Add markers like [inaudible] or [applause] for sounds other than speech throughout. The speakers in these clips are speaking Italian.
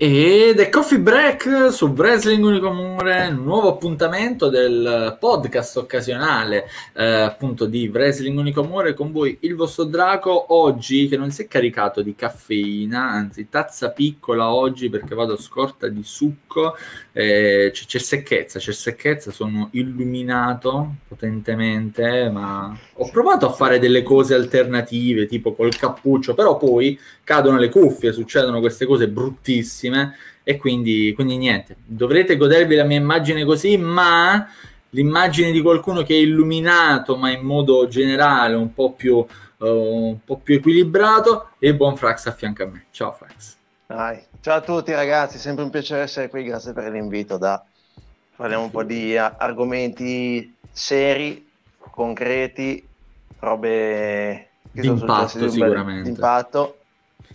Ed è Coffee Break su Wrestling Unicomune, nuovo appuntamento del podcast occasionale eh, appunto di Wrestling Unicomune con voi il vostro Draco oggi che non si è caricato di caffeina, anzi tazza piccola oggi perché vado scorta di succo, eh, c'è, c'è secchezza, c'è secchezza, sono illuminato potentemente ma ho provato a fare delle cose alternative tipo col cappuccio però poi cadono le cuffie, succedono queste cose bruttissime bellissime e quindi, quindi niente, dovrete godervi la mia immagine così, ma l'immagine di qualcuno che è illuminato, ma in modo generale un po' più, uh, un po più equilibrato, e buon Frax a fianco a me. Ciao Frax. Dai. Ciao a tutti ragazzi, sempre un piacere essere qui, grazie per l'invito. Da... Parliamo un po' di argomenti seri, concreti, robe che di impatto sicuramente. Di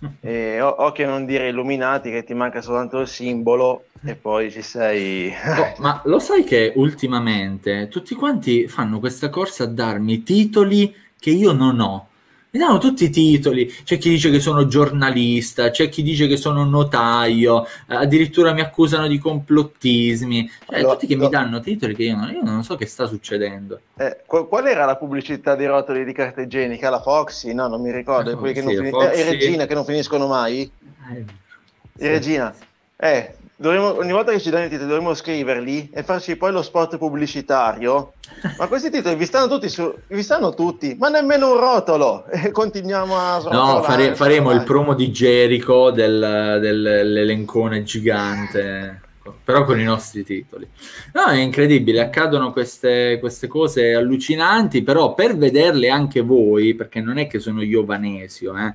[laughs] e occhio a non dire illuminati che ti manca soltanto il simbolo e poi ci sei. oh, [laughs] ma lo sai che ultimamente tutti quanti fanno questa corsa a darmi titoli che io non ho. Mi danno tutti i titoli, c'è chi dice che sono giornalista, c'è chi dice che sono notaio, addirittura mi accusano di complottismi, cioè, allora, tutti che no. mi danno titoli che io non, io non so che sta succedendo. Eh, qual, qual, era la pubblicità di rotoli di carta igienica? La Foxy? No, non mi ricordo, eh, non fin- eh, Regina che non finiscono mai? Eh, sì. Regina. Eh, dovremmo, ogni volta che ci danno i titoli dovremmo scriverli e farci poi lo spot pubblicitario. Ma questi titoli vi stanno tutti, su, vi stanno tutti ma nemmeno un rotolo. [laughs] E continuiamo a... No, fare, faremo il promo di Jericho del, dell'elencone gigante. Però con i nostri titoli. No, è incredibile, accadono queste, queste cose allucinanti, però per vederle anche voi, perché non è che sono io Vanesio, eh,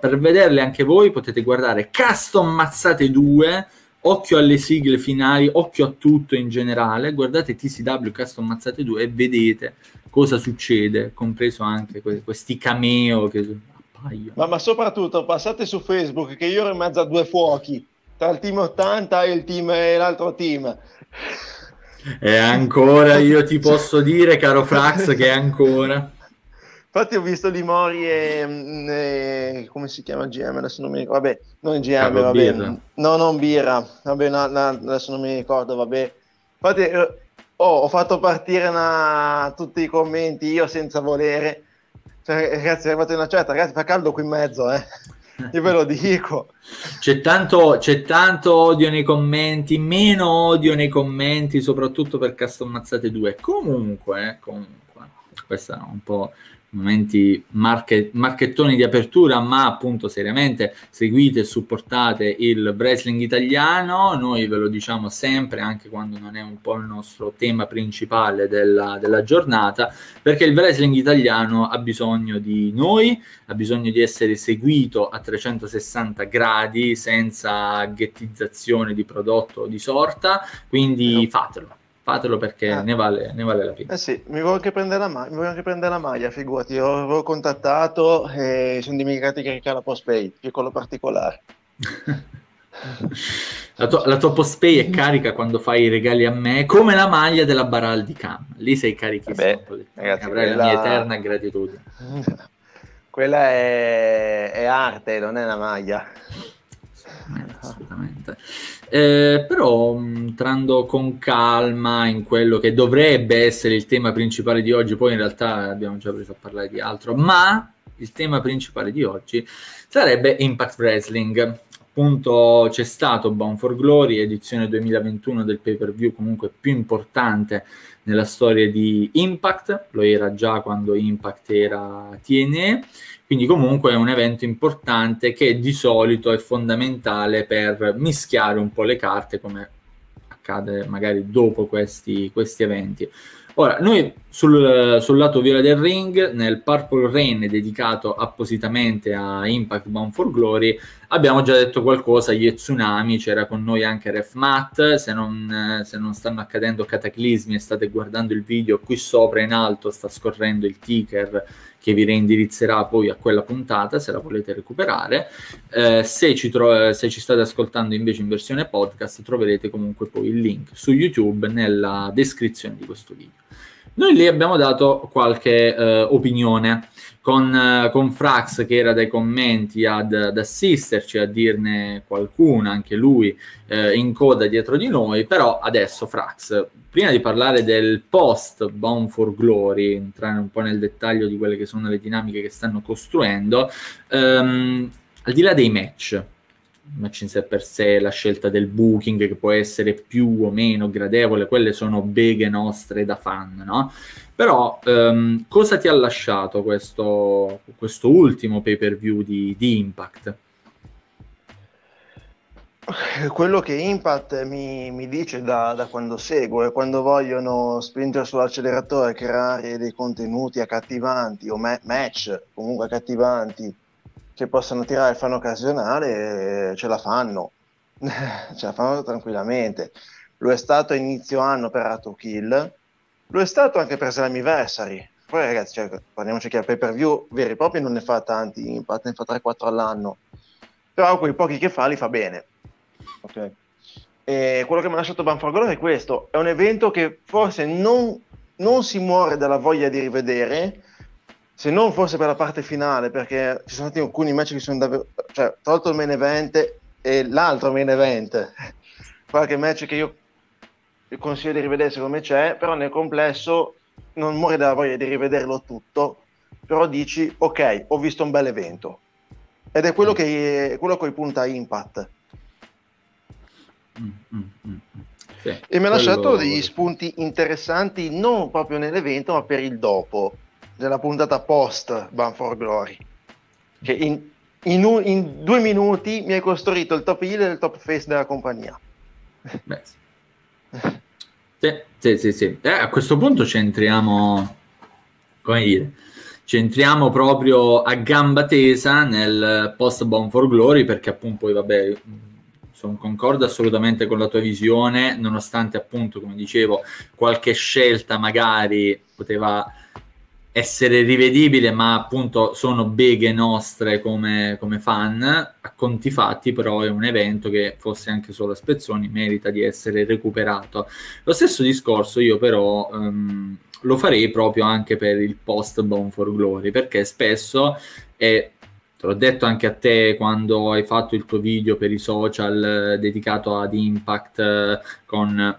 per vederle anche voi potete guardare Custom Mazzate 2, occhio alle sigle finali, occhio a tutto in generale, guardate TCW Custom Mazzate 2 e vedete cosa succede, compreso anche que- questi cameo che appaiono. Ma, ma, soprattutto passate su Facebook che io ero in mezzo a due fuochi, tra il team 80 e il team e l'altro team. E ancora io ti posso dire, caro Frax, che ancora... Infatti ho visto Limori e, mm, e, come si chiama GM, adesso non mi ricordo, vabbè, non GM, vabbè, birra. no, non Birra, vabbè, no, no, adesso non mi ricordo, vabbè. Infatti eh, oh, ho fatto partire una, tutti i commenti io senza volere, cioè, ragazzi, è arrivato una certa, ragazzi, fa caldo qui in mezzo, eh. [laughs] Io ve lo dico. C'è tanto, c'è tanto odio nei commenti, meno odio nei commenti, soprattutto per Castomazzate 2. Comunque, eh, comunque, questa è un po' momenti market, marchettoni di apertura, ma appunto seriamente seguite e supportate il wrestling italiano. Noi ve lo diciamo sempre, anche quando non è un po' il nostro tema principale della, della giornata, perché il wrestling italiano ha bisogno di noi, ha bisogno di essere seguito a 360 gradi senza ghettizzazione di prodotto o di sorta, quindi fatelo fatelo perché ah. ne, vale, ne, vale, la pena. Eh sì, mi voglio anche prendere la, ma- anche prendere la maglia, figurati, io avevo contattato e sono dimenticati di caricare la postpay, piccolo particolare. [laughs] la, tua, la tua postpay è carica quando fai i regali a me, come la maglia della Baral di Cam, lì sei carichissimo, Vabbè, ragazzi, avrai quella... la mia eterna gratitudine. [laughs] quella è, è arte, non è una maglia assolutamente. Eh, però entrando con calma in quello che dovrebbe essere il tema principale di oggi, poi in realtà abbiamo già preso a parlare di altro, ma il tema principale di oggi sarebbe Impact Wrestling. Appunto c'è stato Bound for Glory, edizione 2021 del pay per view comunque più importante nella storia di Impact, lo era già quando Impact era TNE quindi comunque è un evento importante che di solito è fondamentale per mischiare un po' le carte come accade magari dopo questi, questi eventi. Ora, noi sul, sul, lato viola del ring, nel Purple Rain dedicato appositamente a Impact Bound for Glory, abbiamo già detto qualcosa, gli tsunami, c'era con noi anche Ref Matt, se non, se non stanno accadendo cataclismi e state guardando il video, qui sopra in alto sta scorrendo il ticker che vi reindirizzerà poi a quella puntata se la volete recuperare. Eh, se, ci tro- se, ci state ascoltando invece in versione podcast troverete comunque poi il link su YouTube nella descrizione di questo video. Noi lì abbiamo dato qualche eh, opinione. Con, uh, con, Frax che era dai commenti ad, ad, assisterci, a dirne qualcuna, anche lui uh, in coda dietro di noi, però adesso Frax, prima di parlare del post Bound for Glory, entrare un po' nel dettaglio di quelle che sono le dinamiche che stanno costruendo, um, al di là dei match, match in sé per sé, la scelta del booking che può essere più o meno gradevole, quelle sono beghe nostre da fan, no? Però um, cosa ti ha lasciato questo, questo ultimo pay per view di, di, Impact? Quello che Impact mi, mi dice da, da, quando seguo è quando vogliono spingere sull'acceleratore, creare dei contenuti accattivanti o ma- match comunque accattivanti che possano tirare il fan occasionale, ce la fanno, [laughs] ce la fanno tranquillamente. Lo è stato a inizio anno per Rato Kill, lo è stato anche per Slammiversary. Poi ragazzi, cioè, parliamoci che a pay per view veri e propri non ne fa tanti, infatti ne fa 3-4 all'anno, però quei pochi che fa li fa bene. Okay. E quello che mi ha lasciato Banfragolo è questo, è un evento che forse non, non si muore dalla voglia di rivedere, se non forse per la parte finale, perché ci sono stati alcuni match che sono davvero, cioè tolto il main event e l'altro main event, [laughs] qualche match che io consiglio di rivedere secondo me c'è, però nel complesso non muore dalla voglia di rivederlo tutto, però dici ok, ho visto un bel evento. Ed è quello che quello a cui punta Impact. Mm, mm, mm, mm. sì, e mi ha lasciato degli spunti interessanti non proprio nell'evento, ma per il dopo, della puntata post Ban for Glory. Che in, in, un, in, due minuti mi hai costruito il top heel e il top face della compagnia. Beh, sì, sì, sì. sì. Eh, a questo punto ci entriamo, come dire, ci entriamo proprio a gamba tesa nel post Bound for Glory perché appunto poi vabbè sono concordo assolutamente con la tua visione nonostante appunto come dicevo qualche scelta magari poteva essere rivedibile, ma appunto sono beghe nostre come, come, fan. A conti fatti, però, è un evento che fosse anche solo a spezzoni, merita di essere recuperato. Lo stesso discorso io, però, um, lo farei proprio anche per il post Bone for Glory, perché spesso è. Te l'ho detto anche a te quando hai fatto il tuo video per i social eh, dedicato ad Impact eh, con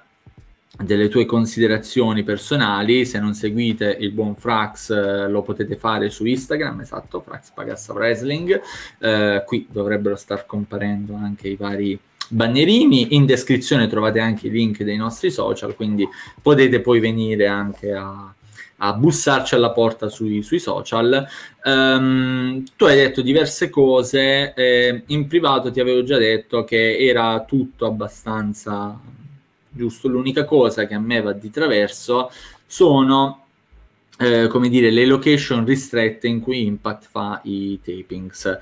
delle tue considerazioni personali. Se non seguite il buon Frax, eh, lo potete fare su Instagram, esatto, Frax Pagassa Wrestling. Eh, qui dovrebbero star comparendo anche i vari bannerini. In descrizione trovate anche i link dei nostri social, quindi potete poi venire anche a, a bussarci alla porta sui, sui social. Um, tu hai detto diverse cose, eh, in privato ti avevo già detto che era tutto abbastanza giusto? L'unica cosa che a me va di traverso sono, eh, come dire, le location ristrette in cui Impact fa i tapings.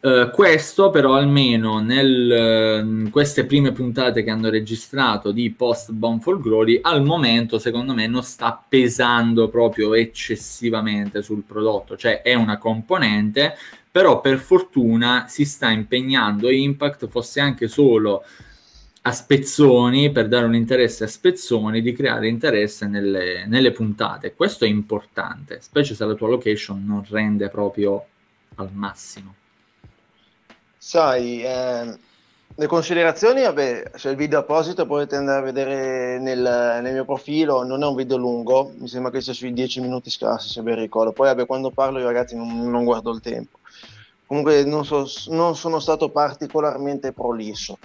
Uh, questo però almeno nel, in uh, queste prime puntate che hanno registrato di post Bound for Glory al momento secondo me non sta pesando proprio eccessivamente sul prodotto cioè è una componente però per fortuna si sta impegnando Impact fosse anche solo a spezzoni, per dare un interesse a spezzoni, di creare interesse nelle, nelle puntate. Questo è importante, specie se la tua location non rende proprio al massimo. Sai, eh, le considerazioni, vabbè, c'è il video apposito, potete andare a vedere nel, nel, mio profilo, non è un video lungo, mi sembra che sia sui 10 minuti scarsi, se ben ricordo. Poi, vabbè, quando parlo io ragazzi non, non guardo il tempo. Comunque non, so, non sono stato particolarmente prolisso.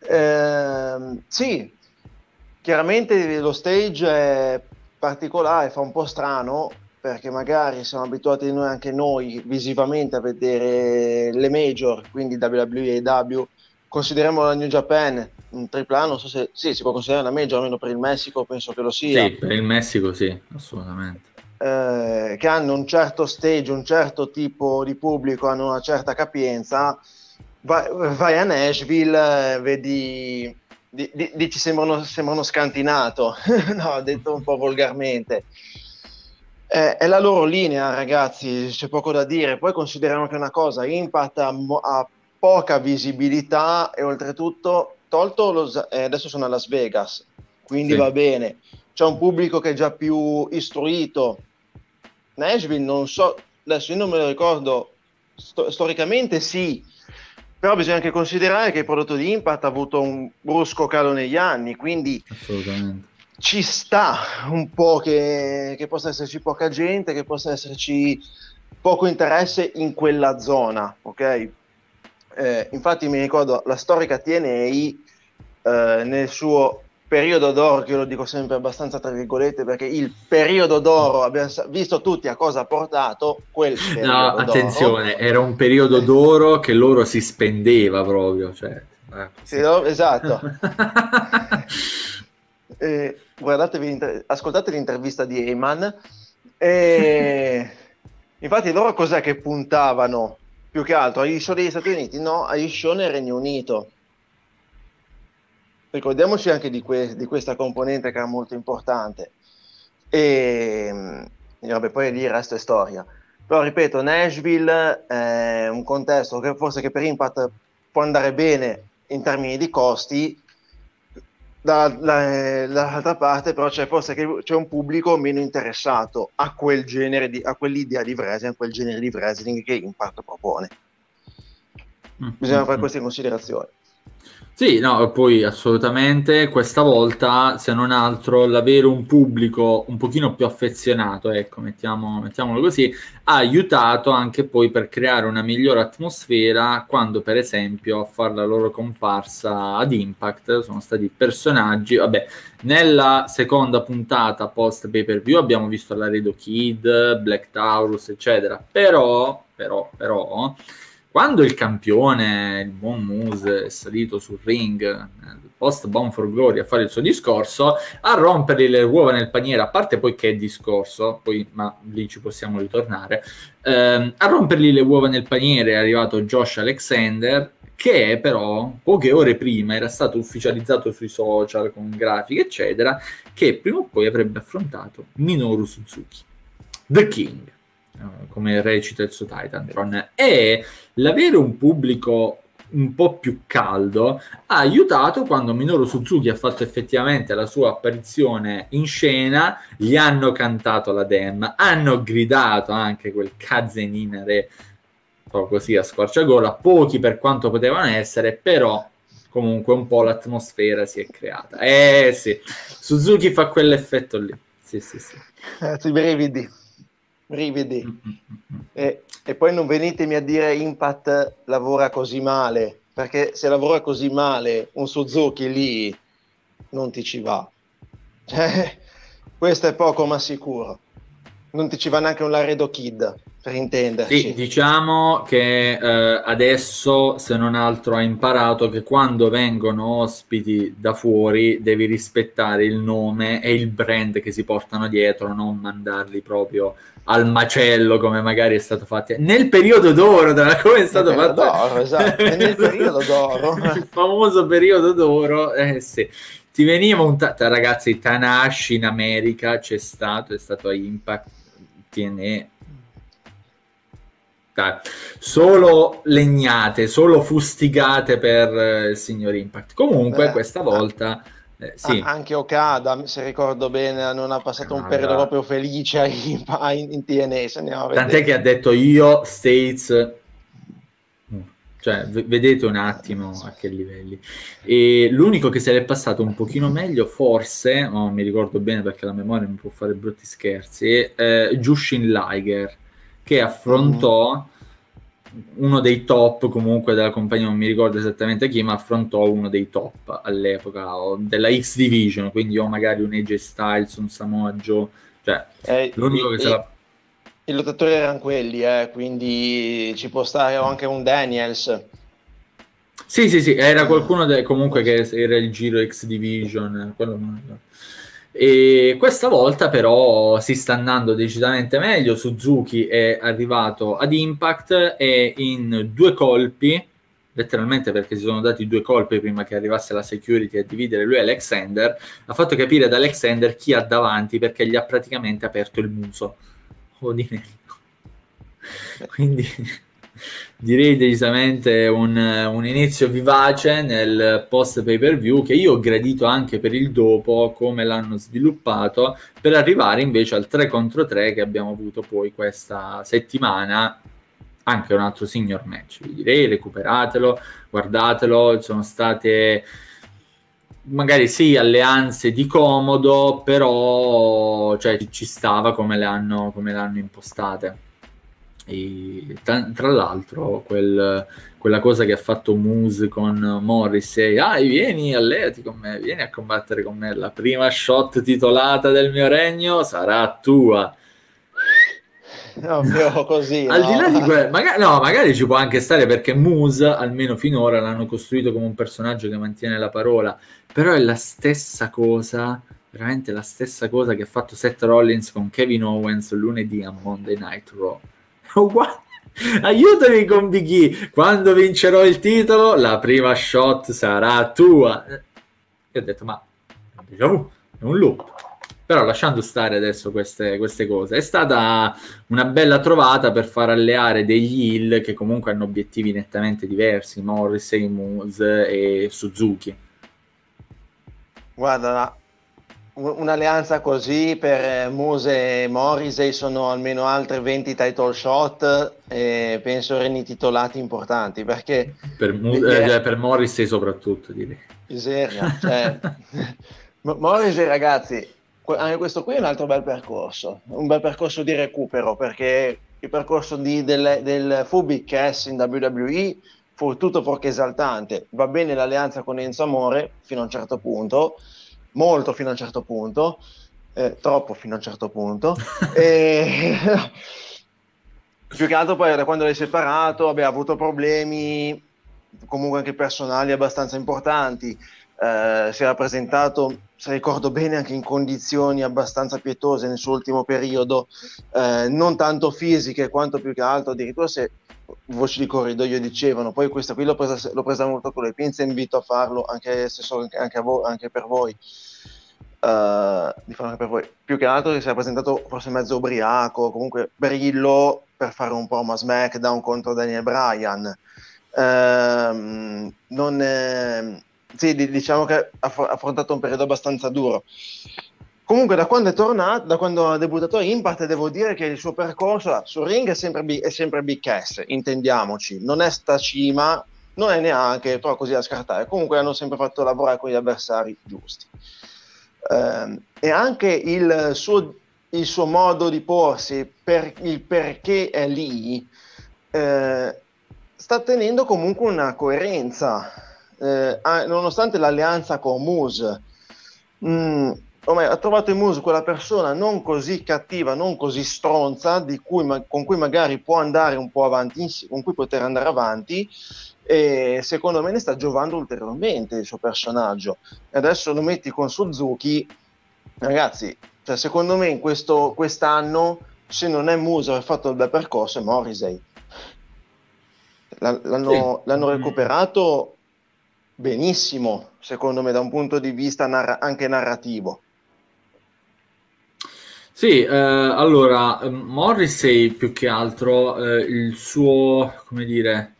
Eh, sì, chiaramente lo stage è particolare, fa un po' strano perché magari siamo abituati noi, anche noi visivamente a vedere le major, quindi WWE e AW, consideriamo la New Japan un tripla, non so se sì, si può considerare una major, almeno per il Messico penso che lo sia. Sì, per il Messico sì, assolutamente. Eh, che hanno un certo stage, un certo tipo di pubblico, hanno una certa capienza, vai, vai a Nashville, eh, vedi, di, di, dici sembrano, sembrano scantinato, [laughs] no, detto un po' volgarmente. Eh, è la loro linea, ragazzi, c'è poco da dire. Poi consideriamo che una cosa, Impact ha, ha poca visibilità e oltretutto, tolto lo, eh, adesso sono a Las Vegas, quindi sì. va bene. C'è un pubblico che è già più istruito Nashville non so, adesso io non me lo ricordo sto- storicamente sì, però bisogna anche considerare che il prodotto di Impact ha avuto un brusco calo negli anni, quindi ci sta un po' che, che, possa esserci poca gente, che possa esserci poco interesse in quella zona, ok? Eh, infatti mi ricordo la storica TNA eh, nel suo periodo d'oro, che io lo dico sempre abbastanza tra virgolette, perché il periodo d'oro, abbiamo visto tutti a cosa ha portato quel periodo No, attenzione, d'oro. era un periodo d'oro che loro si spendeva proprio, cioè... Eh. Sì, no, esatto. [laughs] eh, guardatevi, ascoltate l'intervista di Eyman. E... [laughs] Infatti loro cos'è che puntavano più che altro? Agli show degli Stati Uniti? No, agli show nel Regno Unito ricordiamoci anche di, que- di, questa componente che è molto importante. E, e vabbè, poi lì il resto è storia. Però ripeto, Nashville è un contesto che forse che per Impact può andare bene in termini di costi, dall'altra parte però c'è forse che c'è un pubblico meno interessato a quel genere di, a quell'idea di wrestling, a quel genere di wrestling che Impact propone. Mm, Bisogna mm, fare mm. queste considerazioni. Sì, no, poi assolutamente questa volta, se non altro, l'avere un pubblico un pochino più affezionato, ecco, mettiamo, mettiamolo così, ha aiutato anche poi per creare una migliore atmosfera quando, per esempio, a fare la loro comparsa ad Impact sono stati personaggi, vabbè, nella seconda puntata post pay per view abbiamo visto la Redo Kid, Black Taurus, eccetera, però, però, però quando il campione, il buon Moose, è salito sul ring post Bound for Glory a fare il suo discorso, a rompergli le uova nel paniere, a parte poi che è discorso, poi, ma lì ci possiamo ritornare, ehm, a rompergli le uova nel paniere è arrivato Josh Alexander, che però poche ore prima era stato ufficializzato sui social con grafiche, eccetera, che prima o poi avrebbe affrontato Minoru Suzuki, The King come recita il suo Titantron, e l'avere un pubblico un po' più caldo ha aiutato quando Minoru Suzuki ha fatto effettivamente la sua apparizione in scena, gli hanno cantato la dem, hanno gridato anche quel Kazeninare proprio così a squarciagola, pochi per quanto potevano essere, però comunque un po' l'atmosfera si è creata. Eh sì, Suzuki fa quell'effetto lì. Sì, sì, sì. Eh, i brividi brividi. Mm, mm, mm, e, e, poi non venitemi a dire Impact lavora così male, perché se lavora così male un Suzuki lì non ti ci va. Cioè, [laughs] questo è poco ma sicuro. Non ti ci va neanche un Laredo Kid per intenderci. Sì, diciamo che eh, adesso, se non altro, ha imparato che quando vengono ospiti da fuori devi rispettare il nome e il brand che si portano dietro, non mandarli proprio al macello come magari è stato fatto nel periodo d'oro, come è stato nel fatto d'oro, [laughs] esatto. nel periodo d'oro. [laughs] il famoso periodo d'oro, eh sì. Ti veniva un ta- ragazzi, Tanashi in America c'è stato, è stato a Impact TNE solo legnate, solo fustigate per eh, il signor Impact. Comunque, Beh, questa volta. Eh, sì. Anche Okada, se ricordo bene, non ha passato un periodo proprio felice [laughs] in, in, in TNA. Tant'è che ha detto io, States, cioè v- vedete un attimo a che livelli. E l'unico che se l'è passato un pochino meglio, forse, non mi ricordo bene perché la memoria mi può fare brutti scherzi, è Jushin Liger che affrontò uno dei top comunque della compagnia, non mi ricordo esattamente chi, ma affrontò uno dei top all'epoca della X Division, quindi o magari un AJ Styles, un Samoa Joe, cioè eh, l'unico che se la... I lottatori erano quelli, eh, quindi ci può stare anche un Daniels. Sì, sì, sì, era qualcuno de- comunque che era il giro X Division, quello non e questa volta però si sta andando decisamente meglio. Suzuki è arrivato ad Impact e in due colpi, letteralmente perché si sono dati due colpi prima che arrivasse la security a dividere lui e Alexander, ha fatto capire ad Alexander chi ha davanti perché gli ha praticamente aperto il muso. O di meno. Quindi direi decisamente un, un, inizio vivace nel post pay per view che io ho gradito anche per il dopo, come l'hanno sviluppato, per arrivare invece al 3 contro 3 che abbiamo avuto poi questa settimana. Anche un altro senior match, vi direi, recuperatelo, guardatelo, sono state magari sì, alleanze di comodo, però cioè, ci stava come le hanno, come le hanno impostate. E, tra, tra l'altro, quel, quella cosa che ha fatto Moose con Morris, e, ah, vieni alleati con me, vieni a combattere con me, la prima shot titolata del mio regno sarà tua. Ovvio, così. Al di là di quello, [laughs] magari, no, magari ci può anche stare perché Moose, almeno finora, l'hanno costruito come un personaggio che mantiene la parola, però è la stessa cosa, veramente la stessa cosa che ha fatto Seth Rollins con Kevin Owens lunedì a Monday Night Raw. [laughs] Uguale. Aiutami con Big Quando vincerò il titolo, la prima shot sarà tua. E ho detto, ma è un loop. Però lasciando stare adesso queste, queste, cose, è stata una bella trovata per far alleare degli hill che comunque hanno obiettivi nettamente diversi, Morrissey, Moose e Suzuki. Guarda, un'alleanza così per Muse e Morrissey sono almeno altre 20 title shot e penso reni titolati importanti perché per, Muse, eh, per Morrissey soprattutto direi. Miseria [laughs] cioè, Morrissey ragazzi anche questo qui è un altro bel percorso un bel percorso di recupero perché il percorso di, del, del Fubi Cass in WWE fu tutto fuorché esaltante. Va bene l'alleanza con Enzo Amore fino a un certo punto molto fino a un certo punto, eh, troppo fino a un certo punto. [laughs] e... [laughs] più che altro poi da quando l'hai separato ha avuto problemi comunque anche personali abbastanza importanti. Eh, si era presentato, se ricordo bene, anche in condizioni abbastanza pietose nel suo ultimo periodo, eh, non tanto fisiche quanto più che altro, addirittura se voci di corridoio dicevano, poi questa qui l'ho presa, l'ho presa molto con le pinze, invito a farlo anche, so, anche, vo- anche per voi. Uh, di farlo per voi. Più che altro si era presentato forse mezzo ubriaco, comunque brillo per fare un promo a SmackDown contro Daniel Bryan. Uh, non, eh, sì, diciamo che ha affrontato un periodo abbastanza duro. Comunque, da quando è tornato, da quando ha debuttato Impact, devo dire che il suo percorso sul ring è sempre, è sempre Big Cass, intendiamoci. Non è sta cima, non è neanche però così a scartare. Comunque hanno sempre fatto lavorare con gli avversari giusti. Eh, e anche il suo, il suo, modo di porsi, per il perché è lì, eh, sta tenendo comunque una coerenza, eh, nonostante l'alleanza con Moose. Mm, ormai ha trovato in Muso quella persona non così cattiva, non così stronza, cui, ma, con cui magari può andare un po' avanti, con cui poter andare avanti, e secondo me ne sta giovando ulteriormente il suo personaggio. E adesso lo metti con Suzuki, ragazzi, cioè secondo me in questo, quest'anno, se non è Muso che ha fatto il bel percorso, è Morrissey. L'hanno, sì. l'hanno recuperato benissimo, secondo me, da un punto di vista narra- anche narrativo. Sì, eh, allora, Morrissey più che altro eh, il suo, come dire,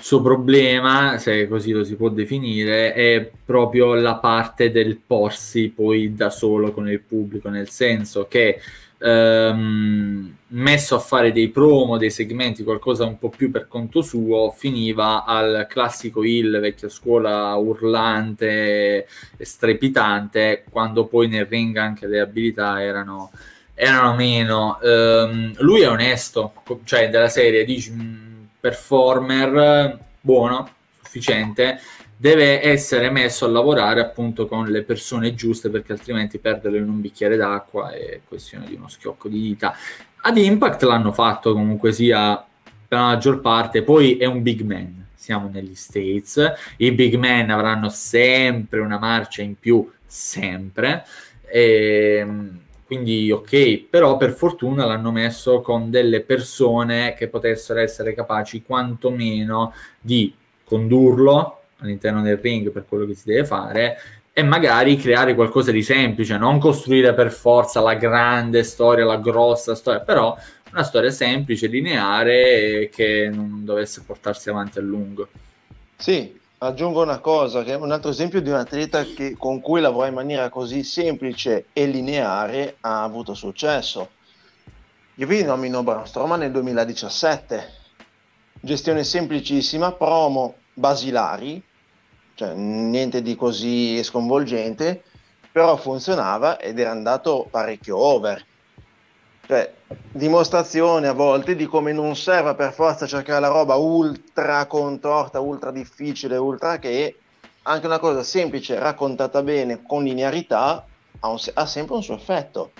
suo problema, se così lo si può definire, è proprio la parte del porsi poi da solo con il pubblico, nel senso che ehm, messo a fare dei promo, dei segmenti, qualcosa un po' più per conto suo, finiva al classico Hill, vecchia scuola urlante e strepitante, quando poi nel ring anche le abilità erano, erano meno. Um, lui è onesto, cioè della serie, dici, mm, performer buono, sufficiente, deve essere messo a lavorare appunto con le persone giuste perché altrimenti perderlo in un bicchiere d'acqua è questione di uno schiocco di dita. Ad Impact l'hanno fatto comunque sia per la maggior parte, poi è un big man, siamo negli States, i big man avranno sempre una marcia in più, sempre, e, ehm, quindi ok, però per fortuna l'hanno messo con delle persone che potessero essere capaci quantomeno di condurlo all'interno del ring per quello che si deve fare e magari creare qualcosa di semplice, non costruire per forza la grande storia, la grossa storia, però una storia semplice, lineare che non dovesse portarsi avanti a lungo. Sì, aggiungo una cosa, che è un altro esempio di un atleta che, con cui lavorare in maniera così semplice e lineare ha avuto successo. Io vi nomino Braun Strowman nel 2017, gestione semplicissima, promo basilari, cioè niente di così sconvolgente, però funzionava ed era andato parecchio over. Cioè, dimostrazione a volte di come non serva per forza cercare la roba ultra contorta, ultra difficile, ultra che anche una cosa semplice raccontata bene con linearità ha, un, ha sempre un suo effetto.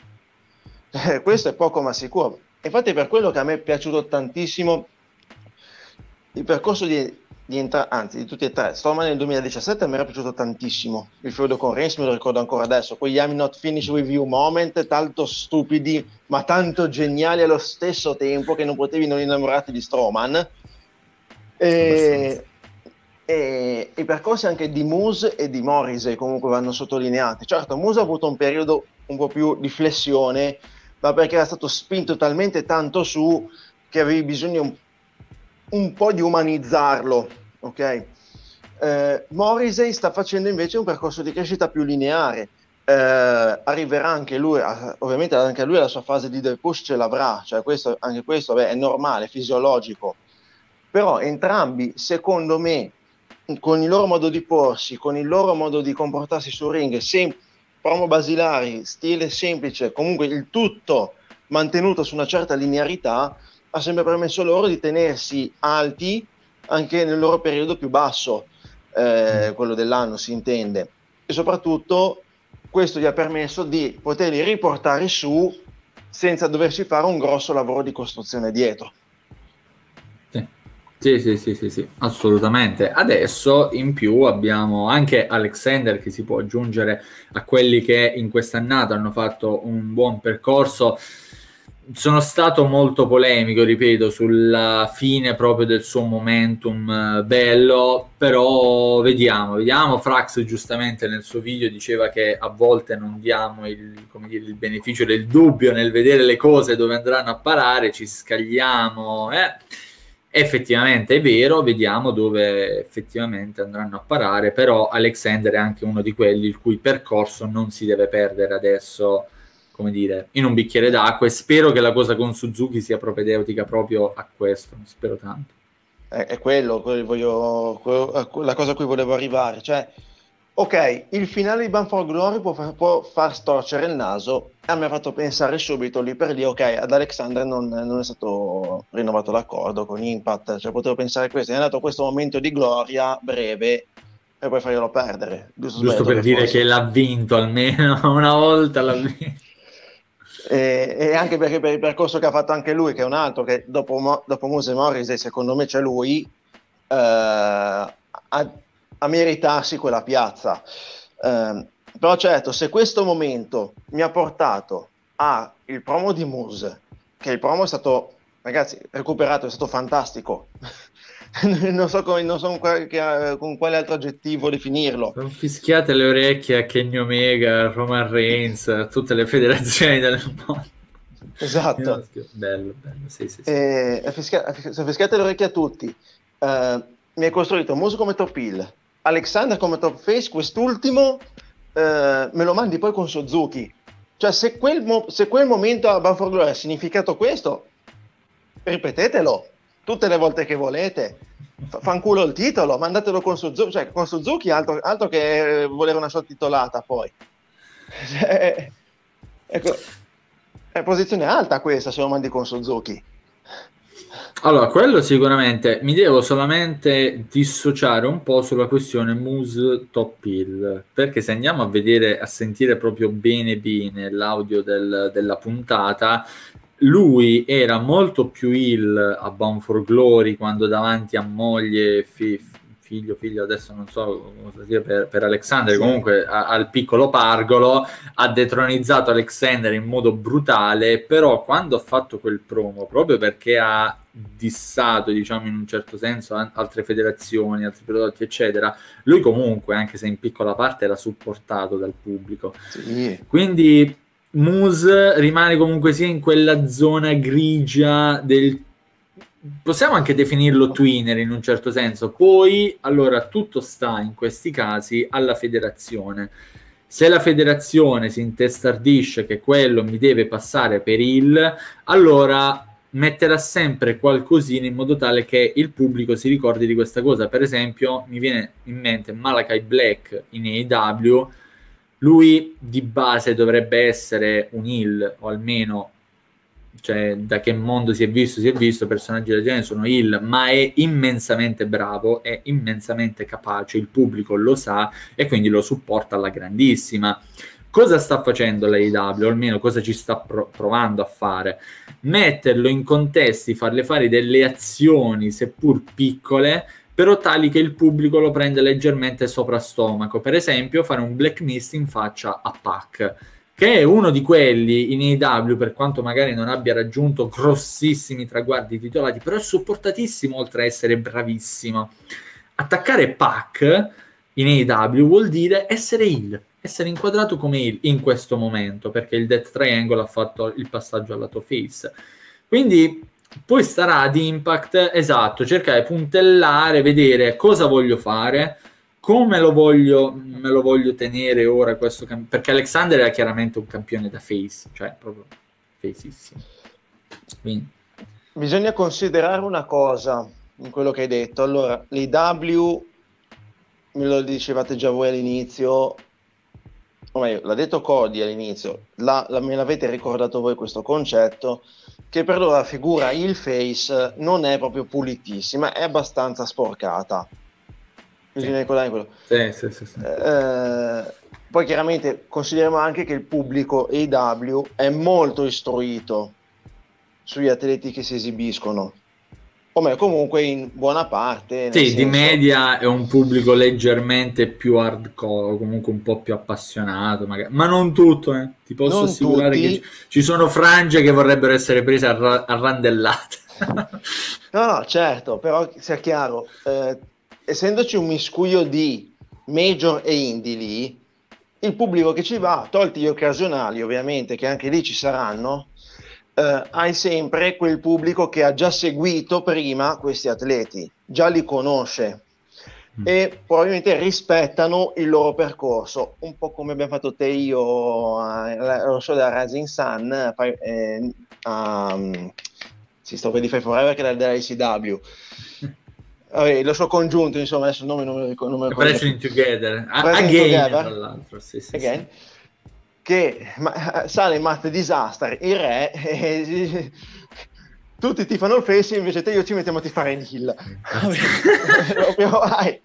[laughs] Questo è poco ma sicuro. Infatti, per quello che a me è piaciuto tantissimo il percorso di di entra- anzi di tutti e tre. Storman nel 2017 mi era piaciuto tantissimo. Il feudo con Reigns me lo ricordo ancora adesso. Quegli I'm not finished with you moment, tanto stupidi ma tanto geniali allo stesso tempo che non potevi non innamorarti di Strowman. E, e, i percorsi anche di Moose e di Morrissey comunque vanno sottolineati. Certo, Moose ha avuto un periodo un po' più di flessione, ma perché era stato spinto talmente tanto su che avevi bisogno un po' di umanizzarlo, ok? Eh, Morrissey sta facendo invece un percorso di crescita più lineare. Eh, arriverà anche lui, ovviamente anche lui la sua fase di push ce l'avrà, cioè questo, anche questo beh, è normale, fisiologico. Però entrambi, secondo me, con il loro modo di porsi, con il loro modo di comportarsi sul ring, sem- promo basilari, stile semplice, comunque il tutto mantenuto su una certa linearità, ha sempre permesso loro di tenersi alti anche nel loro periodo più basso, eh, mm. quello dell'anno si intende, e soprattutto questo gli ha permesso di poterli riportare su senza doversi fare un grosso lavoro di costruzione dietro. Sì, sì, sì, sì, sì, assolutamente. Adesso in più abbiamo anche Alexander che si può aggiungere a quelli che in quest'annata hanno fatto un buon percorso sono stato molto polemico, ripeto, sulla fine proprio del suo momentum eh, bello, però vediamo, vediamo. Frax giustamente nel suo video diceva che a volte non diamo il, dire, il beneficio del dubbio nel vedere le cose dove andranno a parare, ci scagliamo. Eh. Effettivamente è vero, vediamo dove effettivamente andranno a parare, però Alexander è anche uno di quelli il cui percorso non si deve perdere adesso come dire, in un bicchiere d'acqua e spero che la cosa con Suzuki sia propedeutica proprio a questo, spero tanto. È, è quello, voglio, la cosa a cui volevo arrivare, cioè, ok, il finale di Ban for Glory può, far, può far storcere il naso e mi ha fatto pensare subito lì per lì, ok, ad Alexander non, non è stato rinnovato l'accordo con Impact, cioè potevo pensare questo, è andato questo momento di gloria breve e poi farglielo perdere. Giusto, Giusto per dire forse... che l'ha vinto almeno [laughs] una volta, l'ha vinto e, anche perché per il percorso che ha fatto anche lui, che è un altro che dopo, dopo Muse Morris, secondo me c'è lui, eh, a, a, meritarsi quella piazza. Eh, però certo, se questo momento mi ha portato al promo di Muse, che il promo è stato, ragazzi, recuperato, è stato fantastico. [laughs] non so, come, non so con, quale, con, quale, altro aggettivo definirlo. Sono fischiate le orecchie a Kenny Omega, Roman Reigns, a tutte le federazioni del mondo. Esatto. Bello, bello, sì, sì, sì. E, fischia, sono fischiate le orecchie a tutti. Uh, mi hai costruito Muso come top heel, Alexander come top face, quest'ultimo uh, me lo mandi poi con Suzuki. Cioè, se quel, mo- se quel momento a Banford Glory ha significato questo, ripetetelo tutte le volte che volete. Fanculo il titolo, mandatelo con Suzuki, cioè con Suzuki altro, altro che volere una sottotitolata poi. [laughs] Cioè, ecco, è posizione alta questa se lo mandi con Suzuki. Allora, quello sicuramente mi devo solamente dissociare un po' sulla questione Moose Top Hill, perché se andiamo a vedere, a sentire proprio bene bene l'audio del, della puntata, lui era molto più il a Bound for Glory quando davanti a moglie, fi, figlio, figlio, adesso non so cosa sia per, per Alexander, sì. comunque a, al piccolo pargolo, ha detronizzato Alexander in modo brutale, però quando ha fatto quel promo, proprio perché ha dissato, diciamo in un certo senso, altre federazioni, altri prodotti, eccetera, lui comunque, anche se in piccola parte, era supportato dal pubblico. Sì. Quindi Moose rimane comunque sia in quella zona grigia del possiamo anche definirlo twinner in un certo senso. Poi, allora, tutto sta in questi casi alla federazione. Se la federazione si intestardisce che quello mi deve passare per il, allora metterà sempre qualcosina in modo tale che il pubblico si ricordi di questa cosa. Per esempio, mi viene in mente Malakai Black in AEW. Lui di base dovrebbe essere un heel o almeno cioè da che mondo si è visto, si è visto, personaggi del genere sono il, ma è immensamente bravo, è immensamente capace, il pubblico lo sa e quindi lo supporta alla grandissima. Cosa sta facendo l'AEW, o almeno cosa ci sta pro- provando a fare? Metterlo in contesti, farle fare delle azioni, seppur piccole, però tali che il pubblico lo prende leggermente sopra stomaco. Per esempio, fare un black mist in faccia a Pac che è uno di quelli in AEW, per quanto magari non abbia raggiunto grossissimi traguardi titolati, però è supportatissimo oltre a essere bravissimo. Attaccare Pac in AEW vuol dire essere il, essere inquadrato come il in questo momento, perché il Death Triangle ha fatto il passaggio al lato face. Quindi poi starà ad Impact, esatto, cercare puntellare, vedere cosa voglio fare, come lo voglio, me lo voglio tenere ora questo campione? Perché Alexander era chiaramente un campione da face, cioè proprio faceissimo. Quindi. Bisogna considerare una cosa in quello che hai detto. Allora, l'IW, me lo dicevate già voi all'inizio, o meglio, l'ha detto Cody all'inizio, la, la, me l'avete ricordato voi questo concetto, che per loro la figura il face non è proprio pulitissima, è abbastanza sporcata bisogna ricordare quello. Sì, sì, sì, sì. Eh, poi chiaramente consideriamo anche che il pubblico AW è molto istruito sugli atleti che si esibiscono. Come comunque in buona parte. Sì, senso... di media è un pubblico leggermente più hardcore, comunque un po' più appassionato, magari. ma non tutto, eh. ti posso non assicurare tutti. che ci sono frange che vorrebbero essere prese a, ra- a randellate. [laughs] no, no, certo, però sia chiaro, eh, essendoci un miscuglio di major e indie lì, il pubblico che ci va, tolti gli occasionali ovviamente, che anche lì ci saranno, eh, hai sempre quel pubblico che ha già seguito prima questi atleti, già li conosce mm. e probabilmente rispettano il loro percorso, un po' come abbiamo fatto te e io allo show della Rising Sun, eh, um, si sto per di Five Forever che era dell'ICW [laughs] Vabbè, lo so congiunto, insomma, adesso il nome non me lo ricordo. Wrestling Together, Again, together. tra l'altro, sì, sì, Again. Sì. Che ma, sale Matt Disaster, il re, e, tutti ti fanno il face, invece te io ci mettiamo a ti fare il heal. [laughs] proprio, vai.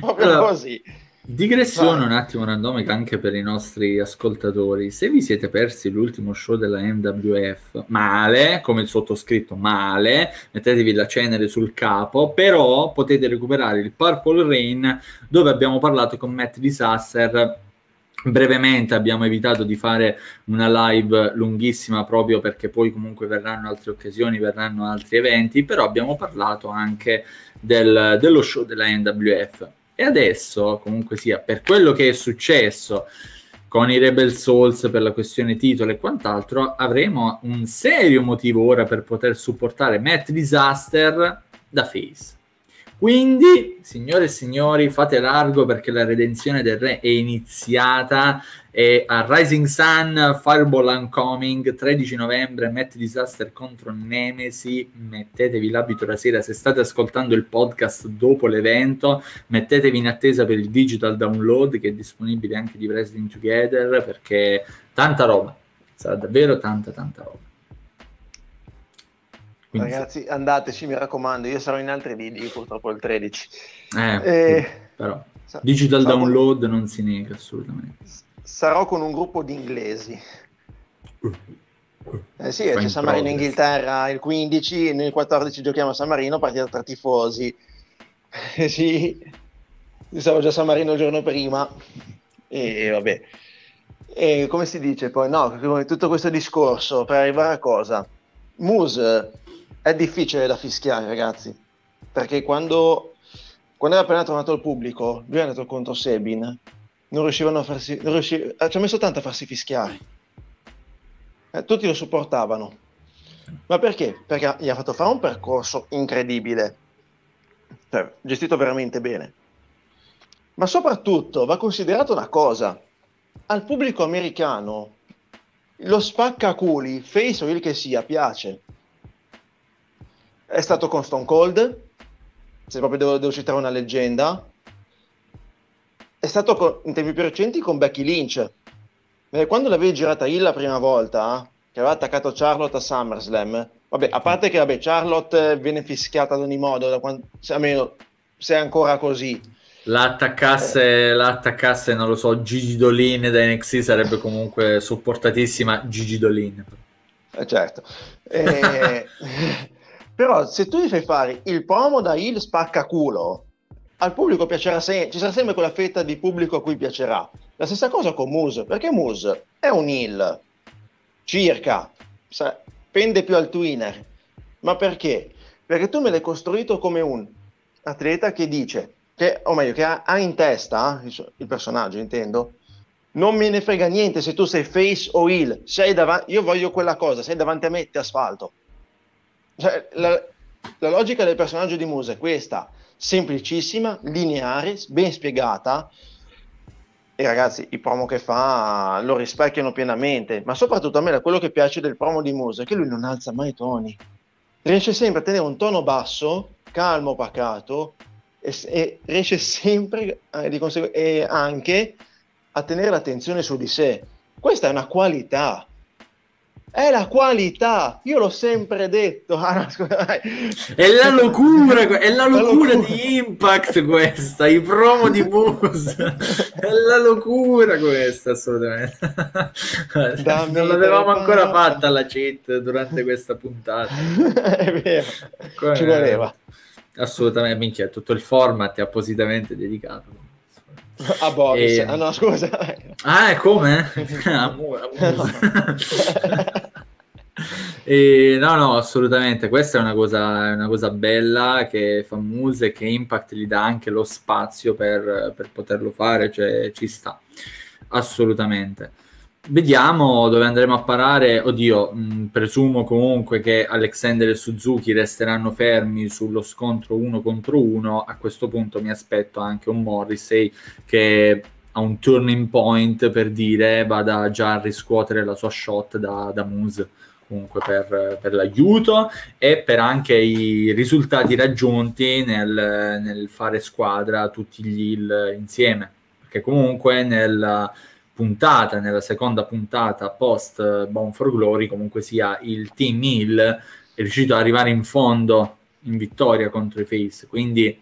proprio allora, così. Digressione un attimo randomica anche per i nostri ascoltatori. Se vi siete persi l'ultimo show della MWF, male, come il sottoscritto, male, mettetevi la cenere sul capo, però potete recuperare il Purple Rain dove abbiamo parlato con Matt Disaster brevemente abbiamo evitato di fare una live lunghissima proprio perché poi comunque verranno altre occasioni, verranno altri eventi, però abbiamo parlato anche del, dello show della NWF e adesso, comunque sia, per quello che è successo con i Rebel Souls per la questione titolo e quant'altro, avremo un serio motivo ora per poter supportare Matt Disaster da Face. Quindi, signore e signori, fate largo perché la redenzione del re è iniziata e a Rising Sun, Fireball Uncoming, 13 novembre, Matt Disaster contro Nemesi, mettetevi l'abito la sera, se state ascoltando il podcast dopo l'evento, mettetevi in attesa per il digital download che è disponibile anche di Wrestling Together perché tanta roba, sarà davvero tanta tanta roba. Quindi Ragazzi, andateci, mi raccomando, io sarò in altri video, purtroppo il 13. Eh, eh, però, digital download con... non si nega assolutamente. Sarò con un gruppo di inglesi. Eh sì, c'è San Marino in Inghilterra il 15, nel 14 giochiamo a San Marino, partita tra tifosi. Eh sì, stavo già a San Marino il giorno prima e vabbè. E come si dice poi? No, tutto questo discorso per arrivare a cosa? Moose è difficile da fischiare, ragazzi, perché quando, quando era appena tornato al pubblico, lui è andato contro Sebin, non riuscivano a farsi, non riusciv- ci ha messo tanto a farsi fischiare. eh, tutti lo supportavano. Ma perché? Perché gli ha fatto fare un percorso incredibile, cioè, gestito veramente bene. Ma soprattutto va considerato una cosa, al pubblico americano lo spaccaculi, face o il che sia, piace. È stato con Stone Cold, se proprio devo, devo citare una leggenda, è stato con, in tempi più recenti con Becky Lynch. Eh, quando l'avevi girata Hill la prima volta, che aveva attaccato Charlotte a SummerSlam, vabbè, a parte che vabbè, Charlotte viene fischiata ad ogni modo, da quando, se, almeno se è ancora così. L'attaccasse, eh. l'attaccasse, non lo so, Gigi Dolin da NXT sarebbe comunque sopportatissima Gigi Dolin. Eh, certo. Eh, [laughs] però se tu gli fai fare il promo da Hill spacca culo, al pubblico piacerà sempre, ci sarà sempre quella fetta di pubblico a cui piacerà. La stessa cosa con Moose, perché Moose è un Hill, circa, pende più al twinner. Ma perché? Perché tu me l'hai costruito come un atleta che dice, che, o meglio, che ha, ha in testa, il, il, personaggio intendo, non me ne frega niente se tu sei face o heel, sei davanti, io voglio quella cosa, sei davanti a me, ti asfalto. Cioè, la, la logica del personaggio di Moose è questa, semplicissima, lineare, ben spiegata. E ragazzi, i promo che fa lo rispecchiano pienamente, ma soprattutto a me quello che piace del promo di Muse è che lui non alza mai i toni. Riesce sempre a tenere un tono basso, calmo, pacato, e, e riesce sempre eh, di consegu- e anche a tenere l'attenzione su di sé. Questa è una qualità è la qualità, io l'ho sempre detto. [laughs] Ah, no, scusa, è la locura, è la locura, la locura di Impact questa, i promo di Moose. [laughs] è la locura questa, assolutamente. Dammi non l'avevamo ancora fatta la cheat durante questa puntata. [laughs] è vero, Come ci voleva. Assolutamente, minchia, tutto il format è appositamente dedicato. A Boris, e... ah no scusa. Ah, è come? [laughs] [laughs] e, no, no, assolutamente. Questa è una cosa, una cosa bella che fa Muse e che Impact gli dà anche lo spazio per, per poterlo fare, cioè ci sta, assolutamente. Vediamo dove andremo a parare. Oddio, mh, presumo comunque che Alexander e Suzuki resteranno fermi sullo scontro uno contro uno. A questo punto mi aspetto anche un Morrissey che ha un turning point per dire vada già a riscuotere la sua shot da, da Moose comunque per, per, l'aiuto e per anche i risultati raggiunti nel, nel fare squadra tutti gli Hill insieme perché comunque nel puntata, nella seconda puntata post Bone for Glory, comunque sia il team Hill è riuscito ad arrivare in fondo in vittoria contro i Face. Quindi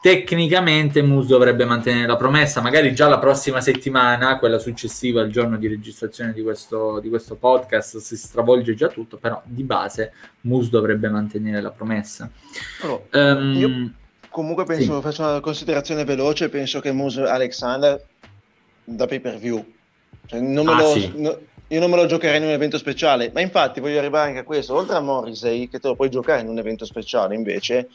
tecnicamente Moose dovrebbe mantenere la promessa, magari già la prossima settimana, quella successiva al giorno di registrazione di questo, di questo podcast, si stravolge già tutto, però di base Moose dovrebbe mantenere la promessa. Oh, um, io comunque penso, sì. faccio una considerazione veloce, penso che Moose Alexander da pay per view. Cioè, non ah, lo, sì. no, io non me lo giocherei in un evento speciale, ma infatti voglio arrivare anche a questo. Oltre a Morrissey, che te lo puoi giocare in un evento speciale, invece,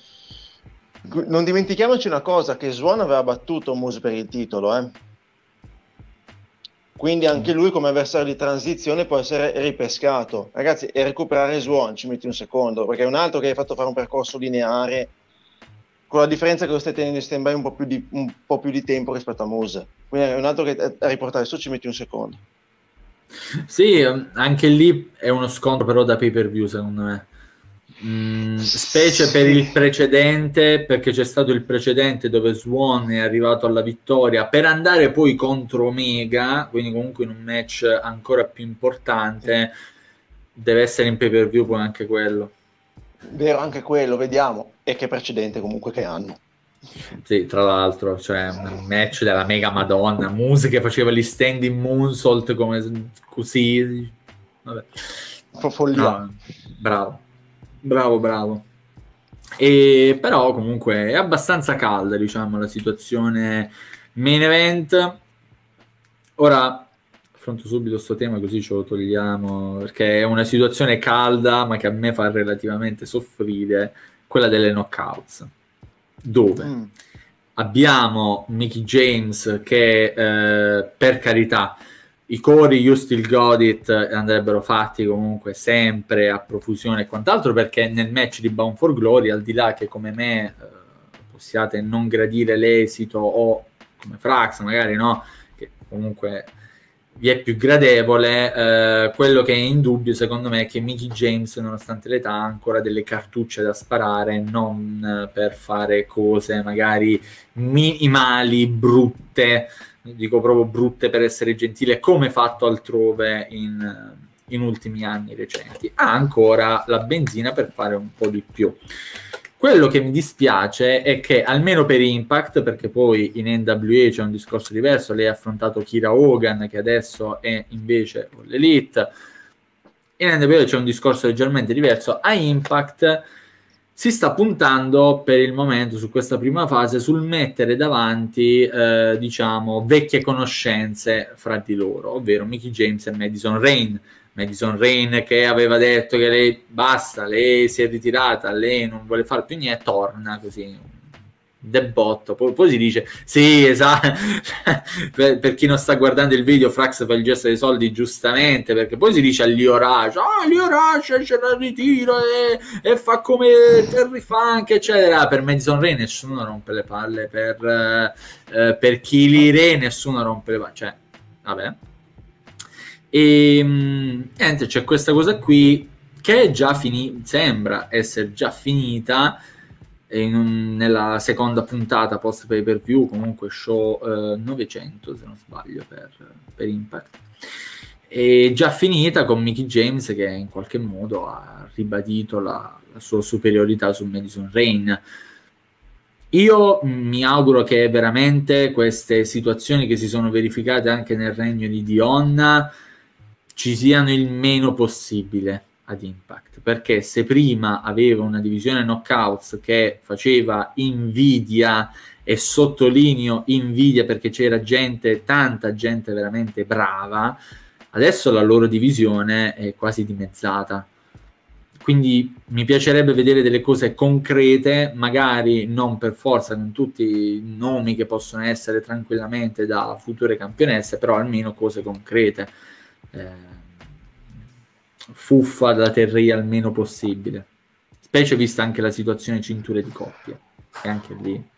non dimentichiamoci una cosa: che Swan aveva battuto Moose per il titolo, eh. Quindi anche lui come avversario di transizione può essere ripescato. Ragazzi, e recuperare Swan ci metti un secondo, perché è un altro che hai fatto fare un percorso lineare con la differenza che lo stai tenendo in stand by un po' più di, un po più di tempo rispetto a Moose. Quindi è un altro che a riportare su ci metti un secondo. Sì, anche lì è uno scontro però da pay per view secondo me. Mm, specie sì. per il precedente, perché c'è stato il precedente dove Swan è arrivato alla vittoria per andare poi contro Omega, quindi comunque in un match ancora più importante, deve essere in pay per view poi anche quello. Vero, anche quello, vediamo. E che precedente comunque che hanno. Sì, tra l'altro, cioè un match della Mega Madonna, musica che faceva gli standing moonsault come così. Vabbè. Follia. No, bravo, bravo, bravo. E però comunque è abbastanza calda, diciamo, la situazione main event. Ora affronto subito questo tema così ce lo togliamo perché è una situazione calda ma che a me fa relativamente soffrire quella delle knockouts dove mm. abbiamo Mickey James che eh, per carità i cori You Still Got It andrebbero fatti comunque sempre a profusione e quant'altro perché nel match di Bound for Glory al di là che come me eh, possiate non gradire l'esito o come Frax magari no che comunque vi è più gradevole eh, quello che è in dubbio secondo me è che Mickey James nonostante l'età ha ancora delle cartucce da sparare non per fare cose magari minimali brutte dico proprio brutte per essere gentile, come fatto altrove in, in ultimi anni recenti. Ha ancora la benzina per fare un po' di più. Quello che mi dispiace è che almeno per Impact, perché poi in NWA c'è un discorso diverso, lei ha affrontato Kira Hogan che adesso è invece con l'Elite, in NWA c'è un discorso leggermente diverso, a Impact si sta puntando per il momento su questa prima fase sul mettere davanti, eh, diciamo, vecchie conoscenze fra di loro, ovvero Mickey James e Madison Rain. Madison Rain che aveva detto che lei basta, lei si è ritirata, lei non vuole fare più niente, torna così debotto. Poi, poi si dice: Sì, esatto. [laughs] per, per, chi non sta guardando il video, Frax fa il gesto dei soldi giustamente perché poi si dice a Lio Rush: Ah, Lio Rush c'è il ritiro e, e, fa come Terry Funk, eccetera. Per Madison Ray nessuno rompe le palle. Per, eh, per Kili Re nessuno rompe le palle. Cioè, vabbè. E niente, c'è questa cosa qui che è già finita, sembra essere già finita un, nella seconda puntata post pay per view, comunque show eh, 900 se non sbaglio per, per Impact. È già finita con Mickey James che in qualche modo ha ribadito la, la sua superiorità su Madison Rain. Io mi auguro che veramente queste situazioni che si sono verificate anche nel regno di Dion ci siano il meno possibile ad Impact, perché se prima aveva una divisione knockouts che faceva invidia e sottolineo invidia perché c'era gente, tanta gente veramente brava, adesso la loro divisione è quasi dimezzata. Quindi mi piacerebbe vedere delle cose concrete, magari non per forza con tutti i nomi che possono essere tranquillamente da future campionesse, però almeno cose concrete. Eh, fuffa da terrei al meno possibile. Specie vista anche la situazione cinture di coppia. E anche lì.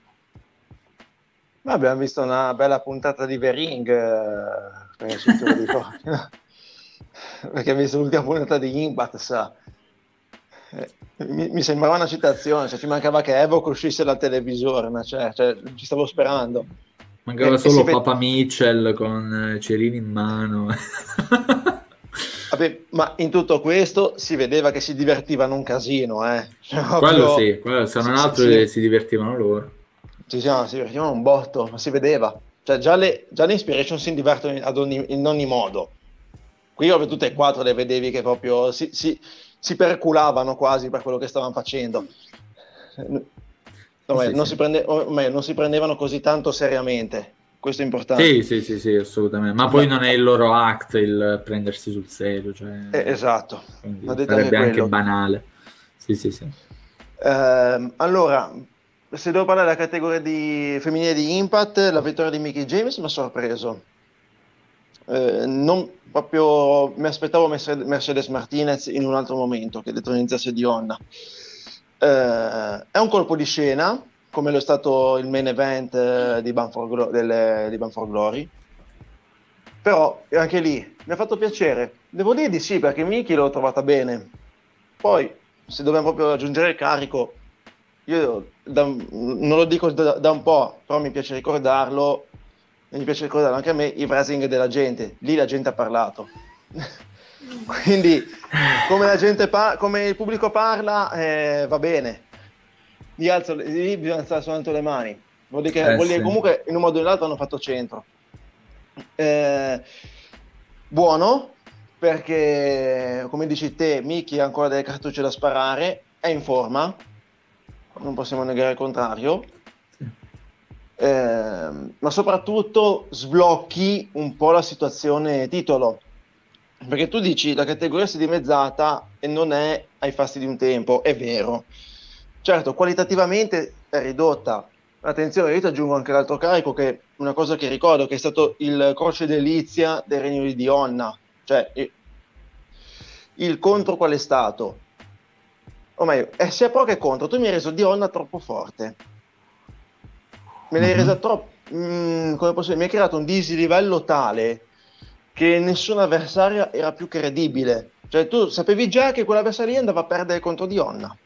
Abbiamo visto una bella puntata di Vering eh, per cinture di coppia. [laughs] Perché ha visto l'ultima puntata di Impact, sa. Eh, mi, mi, sembrava una citazione, cioè ci mancava che Evo uscisse dal televisore, ma cioè, cioè, ci stavo sperando. Mancava e, solo Papa vede... Mitchell con Cerini in mano. [laughs] Vabbè, ma in tutto questo si vedeva che si divertivano un casino, eh. Cioè, quello sì, quello, se non altro sì, si divertivano loro. Sì, sì, si divertivano un botto, ma si vedeva. Cioè, già le, già le Inspiration si divertono in, ogni, in ogni modo. Qui proprio tutte e quattro le vedevi che proprio si, si, si perculavano quasi per quello che stavano facendo. No, sì, non, sì. Si prende, non si prendevano così tanto seriamente questo è importante. Sì, sì, sì, sì assolutamente. Ma poi non è il loro act il prendersi sul serio. Cioè... Eh, esatto. Sarebbe anche, anche banale. Sì, sì, sì. Eh, allora, se devo parlare della categoria di femminile di Impact, la vittoria di Mickey James mi ha sorpreso. Eh, non proprio mi aspettavo Mercedes Martinez in un altro momento che detronizzasse Dionna. Eh, è un colpo di scena come lo è stato il main event eh, di Banford, Banford Glory. Però anche lì mi ha fatto piacere. Devo dire di sì, perché Miki l'ho trovata bene. Poi, se dobbiamo proprio raggiungere il carico, io da, non lo dico da, da, un po', però mi piace ricordarlo, e mi piace ricordarlo anche a me, i phrasing della gente. Lì la gente ha parlato. [laughs] Quindi, come, pa- come, il pubblico parla, eh, va bene lì, alzo, lì bisogna alzare soltanto le mani. Vuol dire che, eh, vuol dire sì. comunque in un modo o nell'altro hanno fatto centro. Eh, buono perché, come dici te, Miki ha ancora delle cartucce da sparare, è in forma, non possiamo negare il contrario. Eh, ma soprattutto sblocchi un po' la situazione titolo perché tu dici la categoria si è dimezzata e non è ai fasti di un tempo, è vero, Certo, qualitativamente è ridotta. Attenzione, io ti aggiungo anche l'altro carico che una cosa che ricordo, che è stato il croce delizia del regno di Dionna, cioè il contro qual è stato? O meglio, è sia pro che contro, tu mi hai reso Dionna troppo forte, me l'hai mm-hmm. resa troppo, mm, come posso dire, mi hai creato un dislivello tale che nessun avversario era più credibile, cioè tu sapevi già che quell'avversario andava a perdere contro Dionna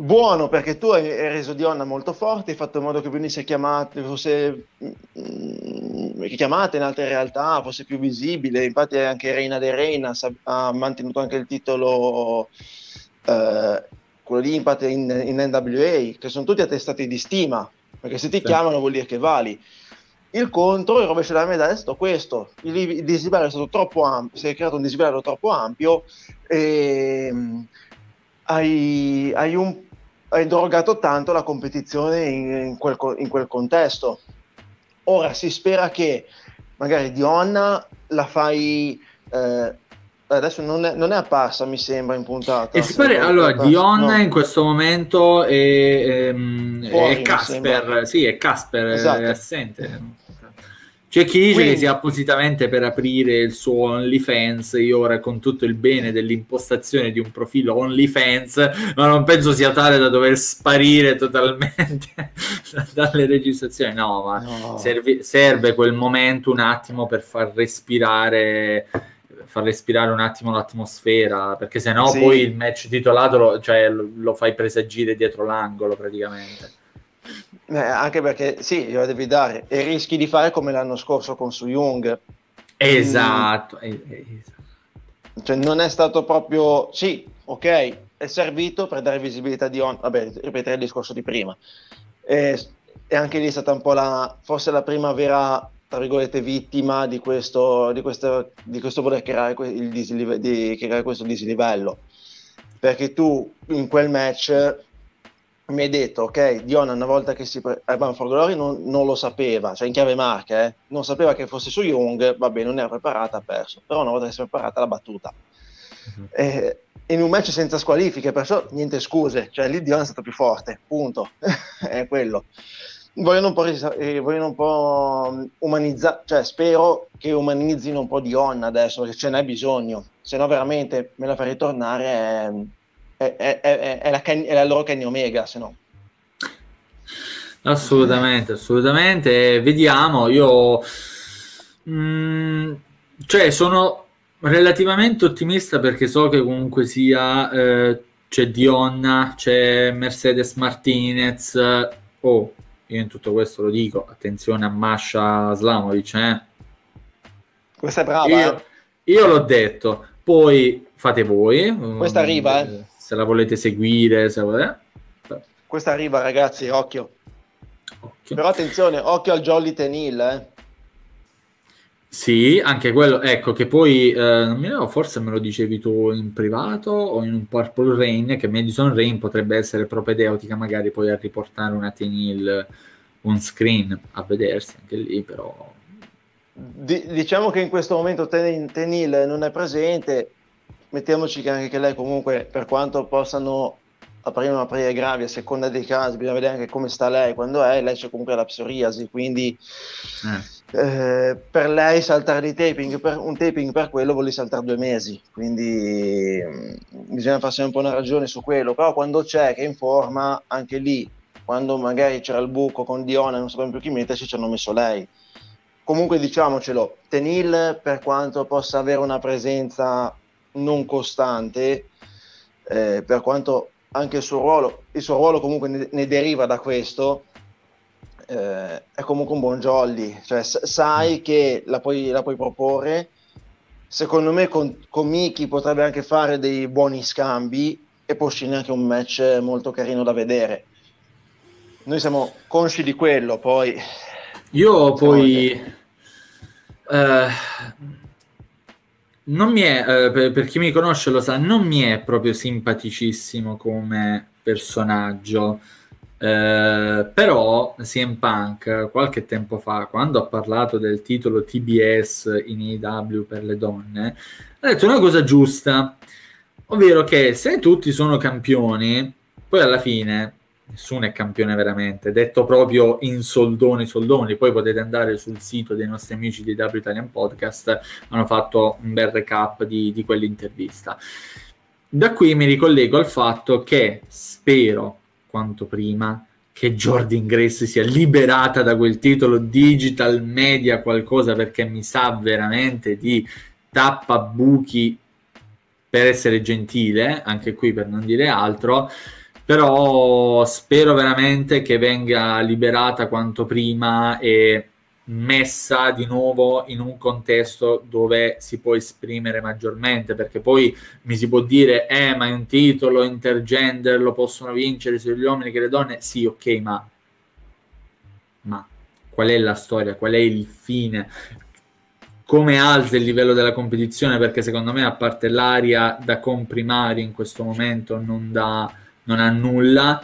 buono perché tu hai, reso Dionna molto forte, hai fatto in modo che venisse chiamata, fosse mm, chiamata in altre realtà, fosse più visibile. Infatti, anche Reina de Reina ha mantenuto anche il titolo, eh, quello lì infatti in, in, NWA, che sono tutti attestati di stima, perché se ti sì. chiamano vuol dire che vali. Il contro, il rovescio della medaglia è stato questo: il, il disiderio è stato troppo ampio, si è creato un disiderio troppo ampio e mm, hai, hai un hai drogato tanto la competizione in, in, quel, in, quel, contesto. Ora si spera che magari Dionna la fai. Eh, adesso non è, non è, apparsa, mi sembra, in puntata. E si pare, allora, Dionna no. in questo momento è, ehm, Fuori, è Casper, sì, è Casper, esatto. è assente. C'è chi dice Quindi, che sia appositamente per aprire il suo OnlyFans. Io ora con tutto il bene dell'impostazione di un profilo OnlyFans, ma non penso sia tale da dover sparire totalmente [laughs] dalle registrazioni. No, ma no. Serve, serve quel momento un attimo per far respirare far respirare un attimo l'atmosfera, perché sennò sì. poi il match titolato lo, cioè, lo, lo fai presagire dietro l'angolo praticamente. Eh, anche perché sì, glielo devi dare e rischi di fare come l'anno scorso con Su Young. Esatto. Mm. Cioè, non è stato proprio sì, ok, è servito per dare visibilità di on. Vabbè, ripetere il discorso di prima. E, e, anche lì è stata un po' la forse la prima vera tra virgolette vittima di questo, di questo, di questo voler creare, il dislive, di creare questo dislivello perché tu in quel match mi hai detto, ok, Dion una volta che si... Pre- Urban for Glory non, non, lo sapeva, cioè in chiave marca, eh, non sapeva che fosse su Young, vabbè, non era preparata, ha perso, però una volta che si è preparata l'ha battuta. Uh-huh. Eh, in un match senza squalifiche, perciò niente scuse, cioè lì Dion è stato più forte, punto, [laughs] è quello. Vogliono un po', eh, vogliono un po' umanizzare, cioè spero che umanizzino un po' Dion adesso, perché ce n'è bisogno, se no veramente me la fa ritornare... Eh, è, è, è, è la, è la loro Kenny Omega, se no. Assolutamente, assolutamente. Vediamo, io... Mm, cioè, sono relativamente ottimista perché so che comunque sia... Eh, c'è Dionna, c'è Mercedes Martinez. Oh, io in tutto questo lo dico, attenzione a Masha Slamovic, eh. Questa è brava. Io, eh. io l'ho detto, poi fate voi. Questa arriva, eh se la volete seguire. Se volete... Questa arriva, ragazzi, occhio. occhio. Però attenzione, occhio al Jolly Tenil, eh. Sì, anche quello, ecco che poi, eh, non mi ricordo, forse me lo dicevi tu in privato o in un Purple Rain, che Madison Rain potrebbe essere propedeutica magari poi a riportare una Tenil on screen a vedersi anche lì, però... D- diciamo che in questo momento Ten- Tenil non è presente, mettiamoci che anche che lei comunque, per quanto possano aprire una aprire gravi a seconda dei casi, bisogna vedere anche come sta lei quando è, lei c'è comunque la psoriasi, quindi eh. Eh, per lei saltare di taping, per, un taping per quello vuol dire saltare due mesi, quindi mh, mm, bisogna farsi un po' una ragione su quello, però quando c'è che è in forma, anche lì, quando magari c'era il buco con Diona e non sapevamo più chi metterci, ci hanno messo lei. Comunque diciamocelo, Tenil per quanto possa avere una presenza non costante, eh, per quanto anche il suo ruolo, il suo ruolo comunque ne, ne deriva da questo, eh, è comunque un buon jolly, cioè sai mm. che la puoi, la puoi proporre, secondo me con, con Miki potrebbe anche fare dei buoni scambi e può uscire anche un match molto carino da vedere. Noi siamo consci di quello, poi... Io poi... Eh, non mi è, eh, per, per, chi mi conosce lo sa, non mi è proprio simpaticissimo come personaggio. Eh, però CM Punk qualche tempo fa, quando ha parlato del titolo TBS in AEW per le donne, ha detto una cosa giusta, ovvero che se tutti sono campioni, poi alla fine nessuno è campione veramente, detto proprio in soldoni soldoni, poi potete andare sul sito dei nostri amici di W Italian Podcast, hanno fatto un bel recap di, di quell'intervista. Da qui mi ricollego al fatto che spero quanto prima che Jordan Grace sia liberata da quel titolo digital media qualcosa perché mi sa veramente di tappabuchi per essere gentile, anche qui per non dire altro, però spero veramente che venga liberata quanto prima e messa di nuovo in un contesto dove si può esprimere maggiormente, perché poi mi si può dire, eh, ma è un titolo intergender, lo possono vincere sia gli uomini che le donne, sì, ok, ma, ma qual è la storia, qual è il fine? Come alza il livello della competizione? Perché secondo me, a parte l'aria da comprimari in questo momento, non dà non ha nulla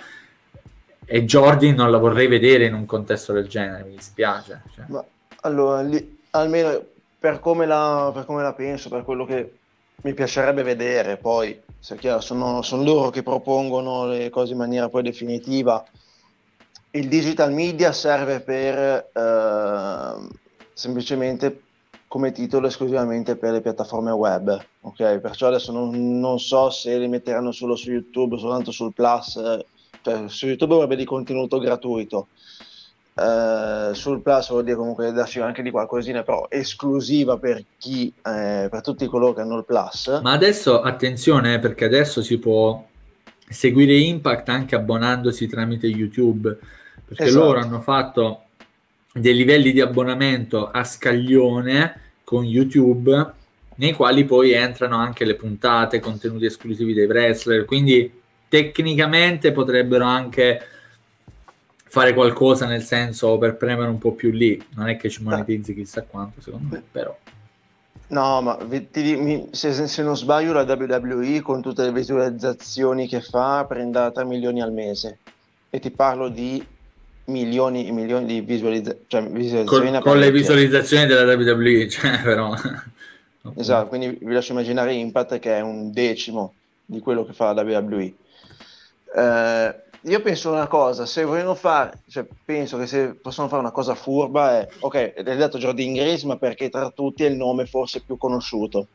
e Jordi non la vorrei vedere in un contesto del genere, mi dispiace. Cioè. Ma, allora, lì, almeno per come, la, per come, la, penso, per quello che mi piacerebbe vedere, poi se chiaro, sono, sono, loro che propongono le cose in maniera poi definitiva. Il digital media serve per eh, semplicemente come titolo esclusivamente per le piattaforme web, ok? Perciò adesso non, non so se li metteranno solo su YouTube, soltanto sul Plus, cioè su YouTube avrebbe di contenuto gratuito, eh, sul Plus vuol dire comunque darci anche di qualcosina, però esclusiva per chi, eh, per tutti coloro che hanno il Plus. Ma adesso attenzione, eh, perché adesso si può seguire Impact anche abbonandosi tramite YouTube, perché esatto. loro hanno fatto dei livelli di abbonamento a scaglione con YouTube, nei quali poi entrano anche le puntate, contenuti esclusivi dei wrestler, quindi tecnicamente potrebbero anche fare qualcosa nel senso per premere un po' più lì, non è che ci monetizzi chissà quanto secondo me, però. No, ma ti, se, se, non sbaglio la WWE con tutte le visualizzazioni che fa prende 3 milioni al mese. E ti parlo di milioni e milioni di visualizza- cioè visualizzazioni con, con le visualizzazioni della WWE [laughs] cioè, però. Esatto quindi vi lascio immaginare Impact che è un decimo di quello che fa la WWE eh, io penso una cosa se vogliono fare cioè, penso che se possono fare una cosa furba è ok hai detto Jordan ma perché tra tutti è il nome forse più conosciuto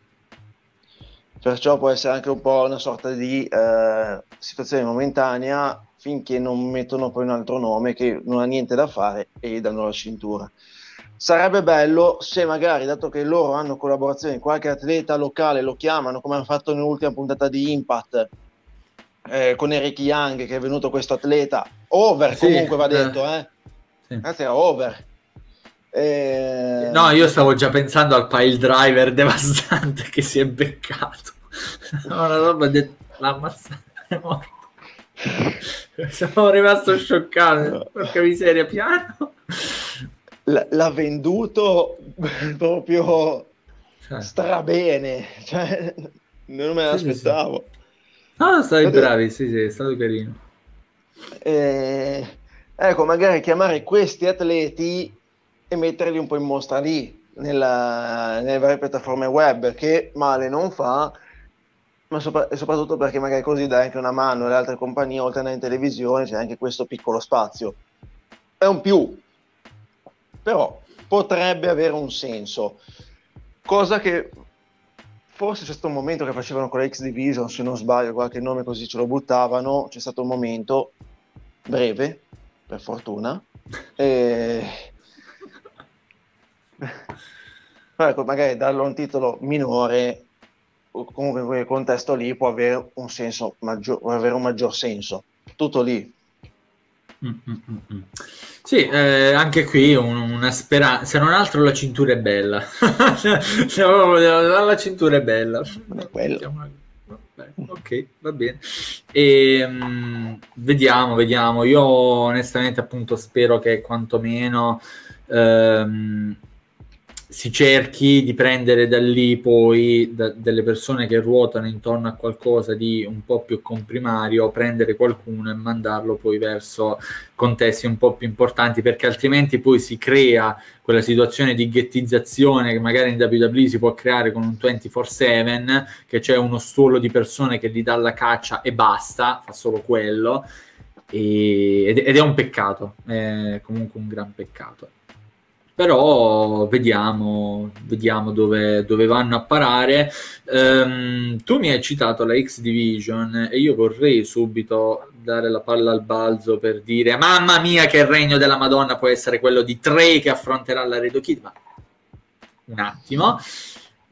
perciò può essere anche un po' una sorta di eh, situazione momentanea finché non mettono poi un altro nome che non ha niente da fare e danno la cintura. Sarebbe bello se magari, dato che loro hanno collaborazione, qualche atleta locale lo chiamano, come hanno fatto nell'ultima puntata di Impact, eh, con Eric Young, che è venuto questo atleta, over sì, comunque va detto, eh. Sì. Anzi, era over. Eh... No, io stavo già pensando al pile driver devastante che si è beccato. [laughs] Una roba de... l'ha ammazzato, è morto. Sono rimasto scioccato. Porca miseria, piano. L- l'ha venduto proprio cioè. strabene. Cioè, non me l'aspettavo. No, stai Vedete... bravi, sì, sì, è stato carino. Eh, ecco, magari chiamare questi atleti e metterli un po' in mostra lì, nella, nelle varie piattaforme web, che male non fa ma sopra- soprattutto perché magari così dai anche una mano alle altre compagnie, oltre alla televisione c'è anche questo piccolo spazio. È un più, però potrebbe avere un senso. Cosa che forse c'è stato un momento che facevano con la X Division, se non sbaglio, qualche nome così ce lo buttavano, c'è stato un momento breve, per fortuna, e... ecco, magari darlo un titolo minore comunque in quel contesto lì può avere un senso maggior, avere un maggior senso. Tutto lì. Mm-mm-mm. Sì, eh, anche qui un, una speranza, se non altro la cintura è bella. [laughs] la cintura è bella. Ok, va bene. E, um, vediamo, vediamo. Io onestamente appunto spero che quantomeno um, si cerchi di prendere da lì poi da, delle persone che ruotano intorno a qualcosa di un po' più comprimario, prendere qualcuno e mandarlo poi verso contesti un po' più importanti, perché altrimenti poi si crea quella situazione di ghettizzazione che magari in WWE si può creare con un 24/7, che c'è uno stuolo di persone che gli dà la caccia e basta, fa solo quello ed, è un peccato, è comunque un gran peccato. Però vediamo, vediamo dove, dove vanno a parare. Um, tu mi hai citato la X Division e io vorrei subito dare la palla al balzo per dire mamma mia che il regno della Madonna può essere quello di Trey che affronterà la Redo Kid, ma un attimo.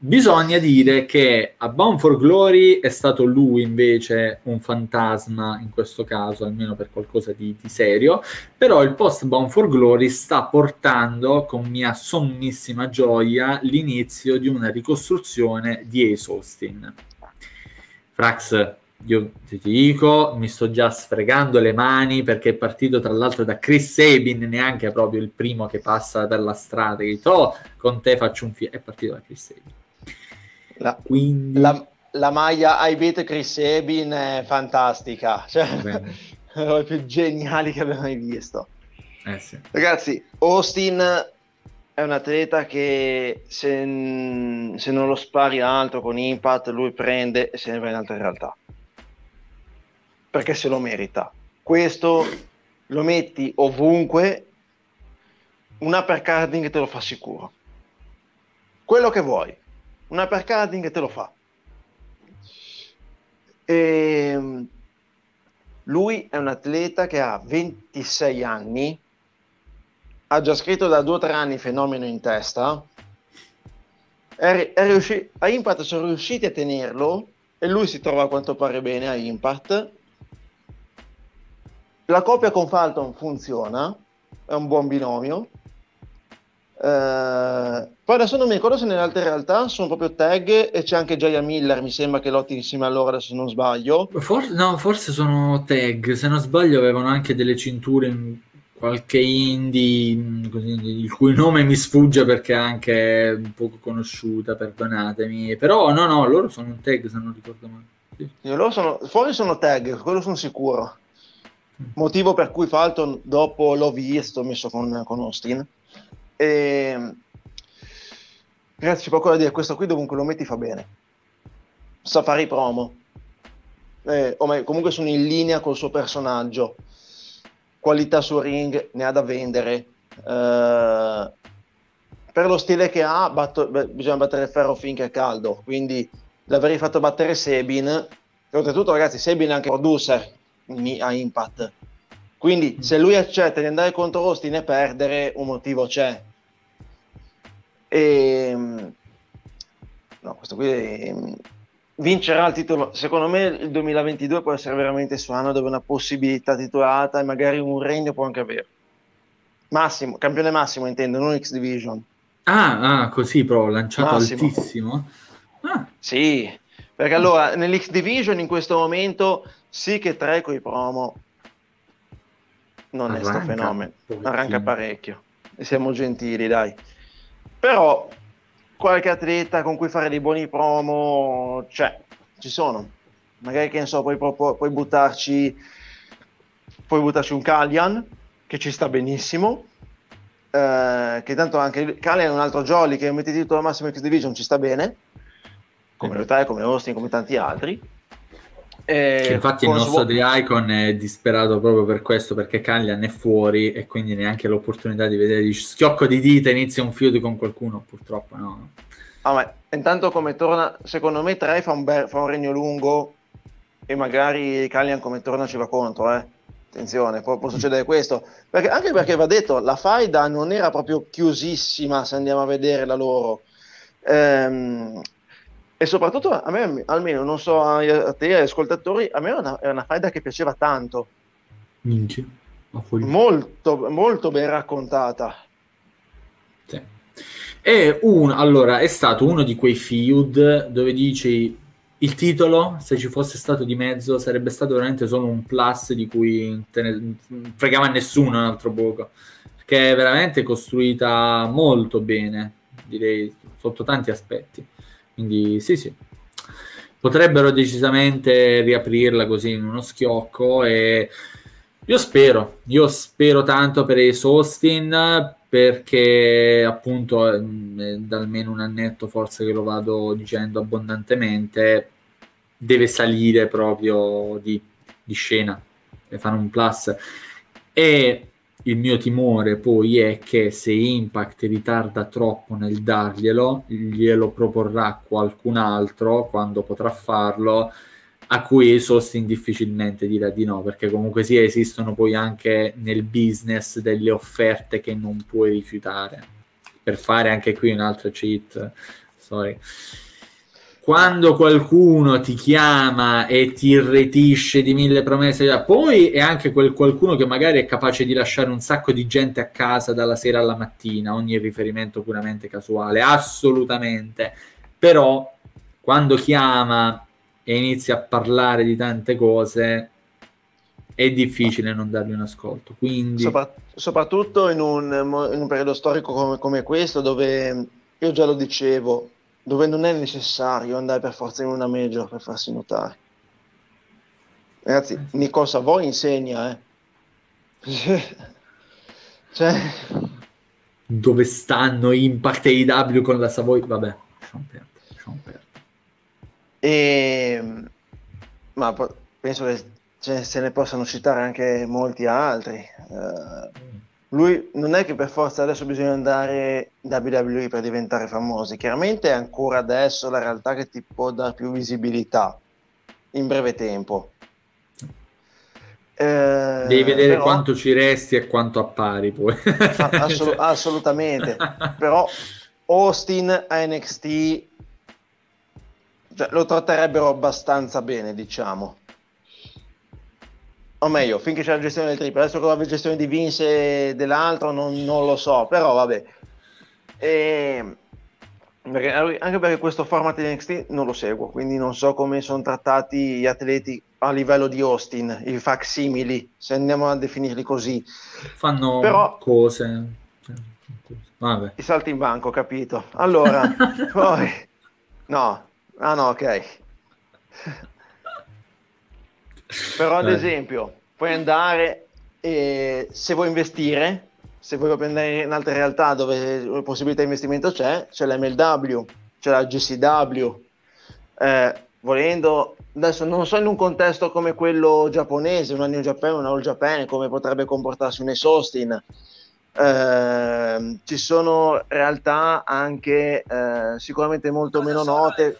Bisogna dire che a Bound for Glory è stato lui invece un fantasma in questo caso, almeno per qualcosa di, di serio, però il post Bound for Glory sta portando con mia sommissima gioia l'inizio di una ricostruzione di Ace Austin. Frax, io ti dico, mi sto già sfregando le mani perché è partito tra l'altro da Chris Sabin, neanche proprio il primo che passa per la strada, che oh, con te faccio un film, è partito da Chris Sabin. La, Quindi... la, la maglia I beat Chris Sabin è fantastica, cioè, è [laughs] una più geniali che abbiamo mai visto. Eh sì. Ragazzi, Austin è un atleta che se, se, non lo spari alto con impact, lui prende e se ne va in altre realtà perché se lo merita. Questo lo metti ovunque, un uppercutting te lo fa sicuro. Quello che vuoi, un uppercutting te lo fa. E ehm, lui è un atleta che ha 26 anni, ha già scritto da 2-3 anni fenomeno in testa, è, è riuscito, a Impact sono riusciti a tenerlo e lui si trova a quanto pare bene a Impact la coppia con Falton funziona, è un buon binomio. Eh, poi adesso non mi ricordo se nelle altre realtà sono proprio tag e c'è anche Jaya Miller, mi sembra che lotti insieme a loro, adesso non sbaglio. For- no, forse sono tag, se non sbaglio avevano anche delle cinture in qualche indie così, il cui nome mi sfugge perché è anche poco conosciuta, perdonatemi. Però no, no, loro sono un tag se non ricordo male. Sì. Loro sono, fuori sono tag, quello sono sicuro motivo per cui Falton dopo l'ho visto messo con, con Austin e ragazzi c'è poco da dire. Questo qui dovunque lo metti fa bene. Sa fare i promo. Eh, o meglio, comunque sono in linea col suo personaggio. Qualità sul ring ne ha da vendere. Eh, per lo stile che ha batto, beh, bisogna battere il ferro finché è caldo. Quindi l'avrei fatto battere Sebin e oltretutto ragazzi Sebin è anche producer a Impact. Quindi se lui accetta di andare contro Austin e perdere, un motivo c'è. E, ehm, no, questo qui è, vincerà il titolo. Secondo me il 2022 può essere veramente il suo anno dove una possibilità titolata e magari un regno può anche avere. Massimo, campione massimo intendo, non X Division. Ah, ah così però lanciato massimo. altissimo. Ah. Sì, perché allora nell'X Division in questo momento sì che tre con i promo non arranca, è sto fenomeno, arranca parecchio e siamo gentili dai. Però qualche atleta con cui fare dei buoni promo c'è, ci sono. Magari che ne so, puoi, puoi buttarci puoi buttarci un Kalian che ci sta benissimo. Eh, che tanto anche Kalian è un altro Jolly che mette il titolo massimo X Division ci sta bene come Rotai, come Austin, come tanti altri eh, infatti il nostro The Icon è disperato proprio per questo, perché Callian è fuori e quindi neanche l'opportunità di vedere di schiocco di dita inizia un feud con qualcuno, purtroppo no. Ah, ma intanto come torna, secondo me Trey fa un, be- fa un regno lungo e magari Callian come torna ci va contro, eh. Attenzione, può, può succedere questo. Perché, anche perché va detto, la faida non era proprio chiusissima se andiamo a vedere la loro. Ehm, e soprattutto a me, almeno non so a te, agli ascoltatori, a me è una, è una faida che piaceva tanto. Minchia. Molto, molto ben raccontata. Sì. È, un, allora, è stato uno di quei feud dove dici il titolo, se ci fosse stato di mezzo, sarebbe stato veramente solo un plus di cui ne fregava nessuno un altro poco. Perché è veramente costruita molto bene, direi, sotto tanti aspetti. Quindi sì, sì. Potrebbero decisamente riaprirla così in uno schiocco e io spero, io spero tanto per Ace Austin perché appunto mm, è da almeno un annetto forse che lo vado dicendo abbondantemente deve salire proprio di, di scena e fanno un plus. E il mio timore poi è che se Impact ritarda troppo nel darglielo, glielo proporrà qualcun altro quando potrà farlo a cui Sostin difficilmente dirà di no, perché comunque sia esistono poi anche nel business delle offerte che non puoi rifiutare. Per fare anche qui un'altra cheat, sorry. Quando qualcuno ti chiama e ti irretisce di mille promesse, poi è anche quel qualcuno che magari è capace di lasciare un sacco di gente a casa dalla sera alla mattina, ogni riferimento puramente casuale, assolutamente. Però quando chiama e inizia a parlare di tante cose, è difficile non dargli un ascolto. Quindi... Sopra- soprattutto in un, in un, periodo storico come, come, questo, dove io già lo dicevo, dove non è necessario andare per forza in una major per farsi notare. Ragazzi, eh Nico Savoy insegna, eh. [laughs] cioè... Dove stanno Impact e IW con la Savoy? Vabbè, lasciamo perdere. Lasciamo perdere. E, ma penso che ce, se ne possano citare anche molti altri. Uh, lui non è che per forza adesso bisogna andare da WWE per diventare famosi, chiaramente è ancora adesso la realtà che ti può dare più visibilità in breve tempo. Eh, Devi vedere però, quanto ci resti e quanto appari poi. Assolut- assolutamente, però Austin a NXT cioè, lo tratterebbero abbastanza bene, diciamo. O meglio, finché c'è la gestione del triplo. Adesso con la gestione di Vince e dell'altro non, non lo so, però vabbè. E... Perché, anche perché questo format di NXT non lo seguo, quindi non so come sono trattati gli atleti a livello di Austin, i facsimili, se andiamo a definirli così. Fanno Però, cose. Vabbè. I salti in banco, capito. Allora, [laughs] poi... No, Ah no, ok. Però ad esempio, puoi andare e se vuoi investire, se vuoi prendere in altre realtà dove possibilità di investimento c'è, c'è l'MLW, c'è la GCW. Eh, volendo, adesso non so in un contesto come quello giapponese, una New Japan, una All Japan, come potrebbe comportarsi un Esostin. Eh, ci sono realtà anche eh, sicuramente molto meno note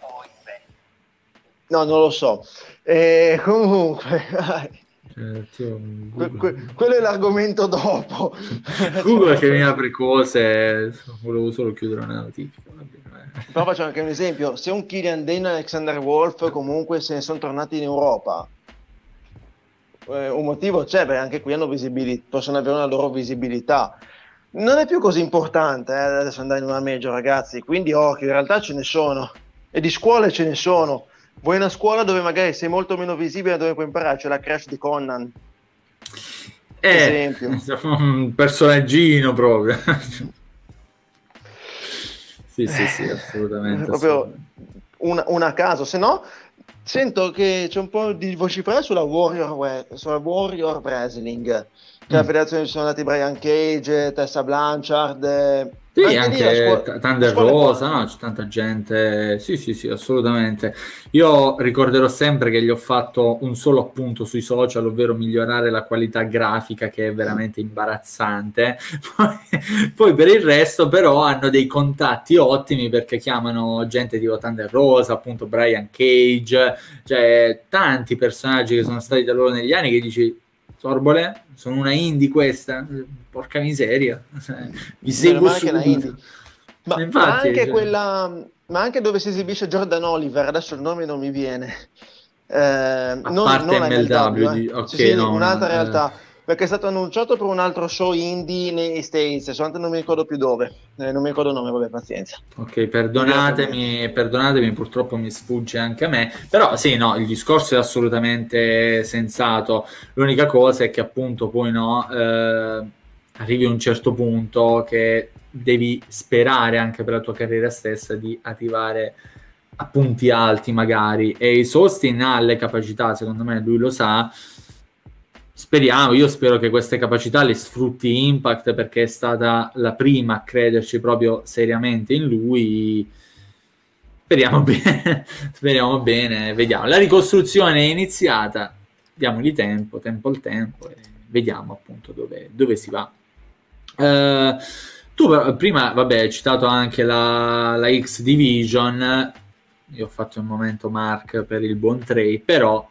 No, non lo so. E comunque, [laughs] eh, que- que- quello è l'argomento dopo. [laughs] Google che mi apre cose, volevo solo chiudere una notifica. Però faccio anche un esempio: se un Killian Dane e Alexander Wolf comunque se ne sono tornati in Europa, eh, un motivo c'è perché anche qui hanno visibilità, possono avere una loro visibilità. Non è più così importante eh, adesso andare in una major, ragazzi. Quindi occhio, in realtà ce ne sono e di scuole ce ne sono Vuoi una scuola dove magari sei molto meno visibile dove puoi imparare? C'è la crash di Conan. Eh, un personaggino proprio. [laughs] sì, sì, sì, assolutamente. proprio una, una a caso, se no sento che c'è un po' di vocifero sulla Warrior, sulla Warrior Wrestling, che mm. la federazione ci sono andati Brian Cage, Tessa Blanchard, eh, sì, anche, anche scuola, Thunder Rosa, no? c'è tanta gente. Sì, sì, sì, assolutamente. Io ricorderò sempre che gli ho fatto un solo appunto sui social, ovvero migliorare la qualità grafica che è veramente imbarazzante. [laughs] Poi, poi per il resto però hanno dei contatti ottimi perché chiamano gente tipo Thunder Rosa, appunto Brian Cage, cioè tanti personaggi che sono stati da loro negli anni che dici Sorbole, sono una indie questa, porca miseria, mi seguo subito. Ma, Infatti, anche cioè... quella, ma anche dove si esibisce Jordan Oliver, adesso il nome non mi viene. Eh, non, parte non MLW, MLW eh. okay, sì, sì, no, un'altra no, realtà. Eh perché è stato annunciato per un altro show indie nei States, soltanto non mi ricordo più dove, eh, non mi ricordo il nome, vabbè, pazienza. Ok, perdonatemi, perdonatemi, purtroppo mi sfugge anche a me, però sì, no, il discorso è assolutamente sensato, l'unica cosa è che appunto poi no, eh, arrivi a un certo punto che devi sperare anche per la tua carriera stessa di arrivare a punti alti magari, e Sostin ha le capacità, secondo me lui lo sa, Speriamo, io spero che queste capacità le sfrutti Impact perché è stata la prima a crederci proprio seriamente in lui. Speriamo [laughs] bene, speriamo bene, vediamo. La ricostruzione è iniziata, diamogli tempo, tempo al tempo e vediamo appunto dove, dove si va. Uh, tu prima, vabbè, hai citato anche la, la X Division, io ho fatto un momento Mark per il buon Trey, però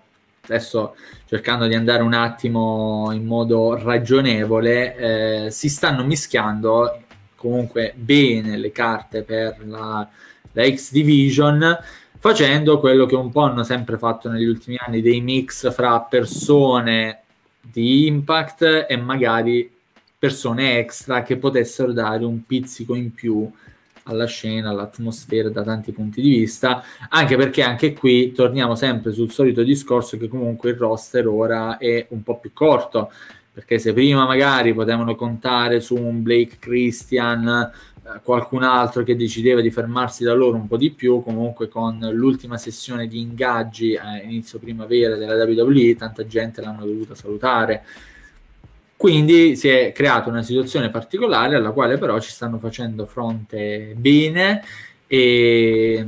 adesso cercando di andare un attimo in modo ragionevole, eh, si stanno mischiando comunque bene le carte per la, la X Division facendo quello che un po' hanno sempre fatto negli ultimi anni, dei mix fra persone di impact e magari persone extra che potessero dare un pizzico in più alla scena, all'atmosfera da tanti punti di vista, anche perché anche qui torniamo sempre sul solito discorso che comunque il roster ora è un po' più corto, perché se prima magari potevano contare su un Blake Christian, eh, qualcun altro che decideva di fermarsi da loro un po' di più, comunque con l'ultima sessione di ingaggi a inizio primavera della WWE, tanta gente l'hanno dovuta salutare quindi si è creata una situazione particolare alla quale però ci stanno facendo fronte bene e,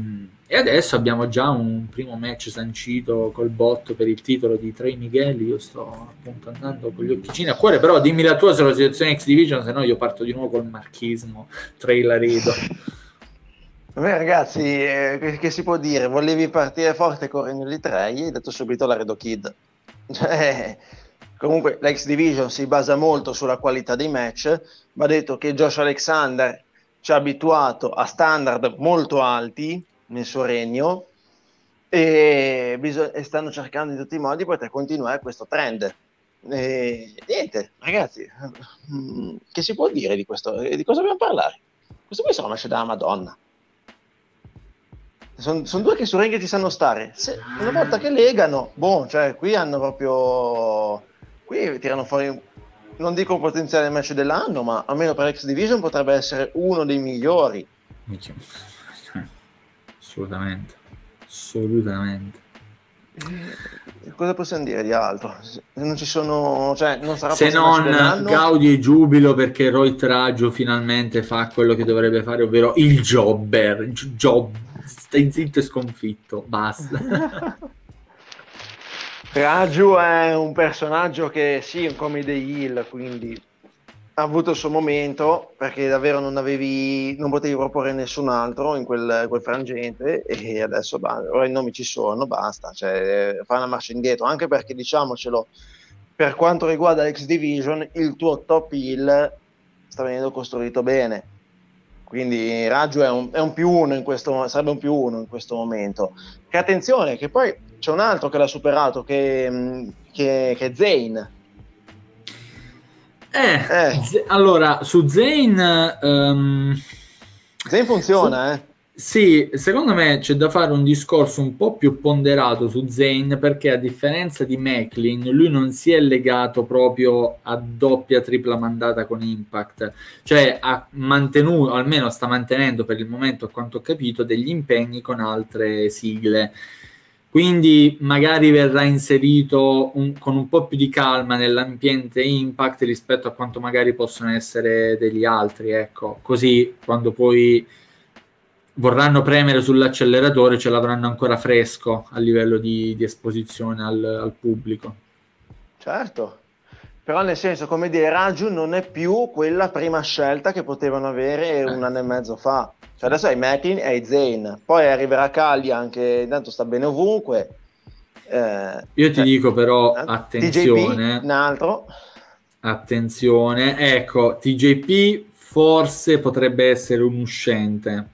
e adesso abbiamo già un primo match sancito col botto per il titolo di Trey Miguel. Io sto appunto andando con gli occicini a cuore, però dimmi la tua sulla situazione X Division, se no io parto di nuovo col marchismo. Trey Laredo. [laughs] Beh, ragazzi, eh, che, che, si può dire? Volevi partire forte correndo di Trey, hai detto subito Laredo Kid. [laughs] Cioè, Comunque l'ex division si basa molto sulla qualità dei match, va detto che Josh Alexander ci ha abituato a standard molto alti nel suo regno e, bisog- e stanno cercando in tutti i modi di poter continuare questo trend. E, niente, ragazzi, mm, che si può dire di questo? Di cosa dobbiamo parlare? Questo qui sono match della Madonna. Sono, sono due che su ring ci sanno stare. Se, una volta che legano, boh, cioè qui hanno proprio qui tirano fuori, non dico un potenziale match dell'anno, ma almeno per X Division potrebbe essere uno dei migliori. Assolutamente, assolutamente. Eh, cosa possiamo dire di altro? Non ci sono, cioè, non sarà Se non Gaudi e giubilo perché Roy Traggio finalmente fa quello che dovrebbe fare, ovvero il jobber. Job, stai zitto e sconfitto, basta. [laughs] [laughs] Raju è un personaggio che sì, è un comedy hill, quindi ha avuto il suo momento perché davvero non avevi, non potevi proporre nessun altro in quel, quel frangente e adesso bah, ora i nomi ci sono, basta, cioè fa una marcia indietro, anche perché diciamocelo, per quanto riguarda l'X Division, il tuo top hill sta venendo costruito bene. Quindi Raju è un, è un più uno in questo, sarebbe un più uno in questo momento. Che attenzione, che poi c'è un altro che l'ha superato, che, mm, che, che è Zane. Eh, eh. Z- allora, su Zane... Um, Zane funziona, su- eh. Sì, secondo me c'è da fare un discorso un po' più ponderato su Zane perché a differenza di Macklin lui non si è legato proprio a doppia tripla mandata con Impact, cioè ha mantenuto, almeno sta mantenendo per il momento a quanto ho capito, degli impegni con altre sigle. Quindi magari verrà inserito un, con un po' più di calma nell'ambiente impact rispetto a quanto magari possono essere degli altri, ecco, così quando poi vorranno premere sull'acceleratore ce l'avranno ancora fresco a livello di, di esposizione al, al, pubblico. Certo, però nel senso, come dire, Raju non è più quella prima scelta che potevano avere eh. un anno e mezzo fa. Cioè adesso hai Metin e hai Zane, poi arriverà Callian che intanto sta bene ovunque. Eh, Io ti eh, dico però, eh, attenzione. TJP, un altro. Attenzione, ecco, TJP forse potrebbe essere un uscente,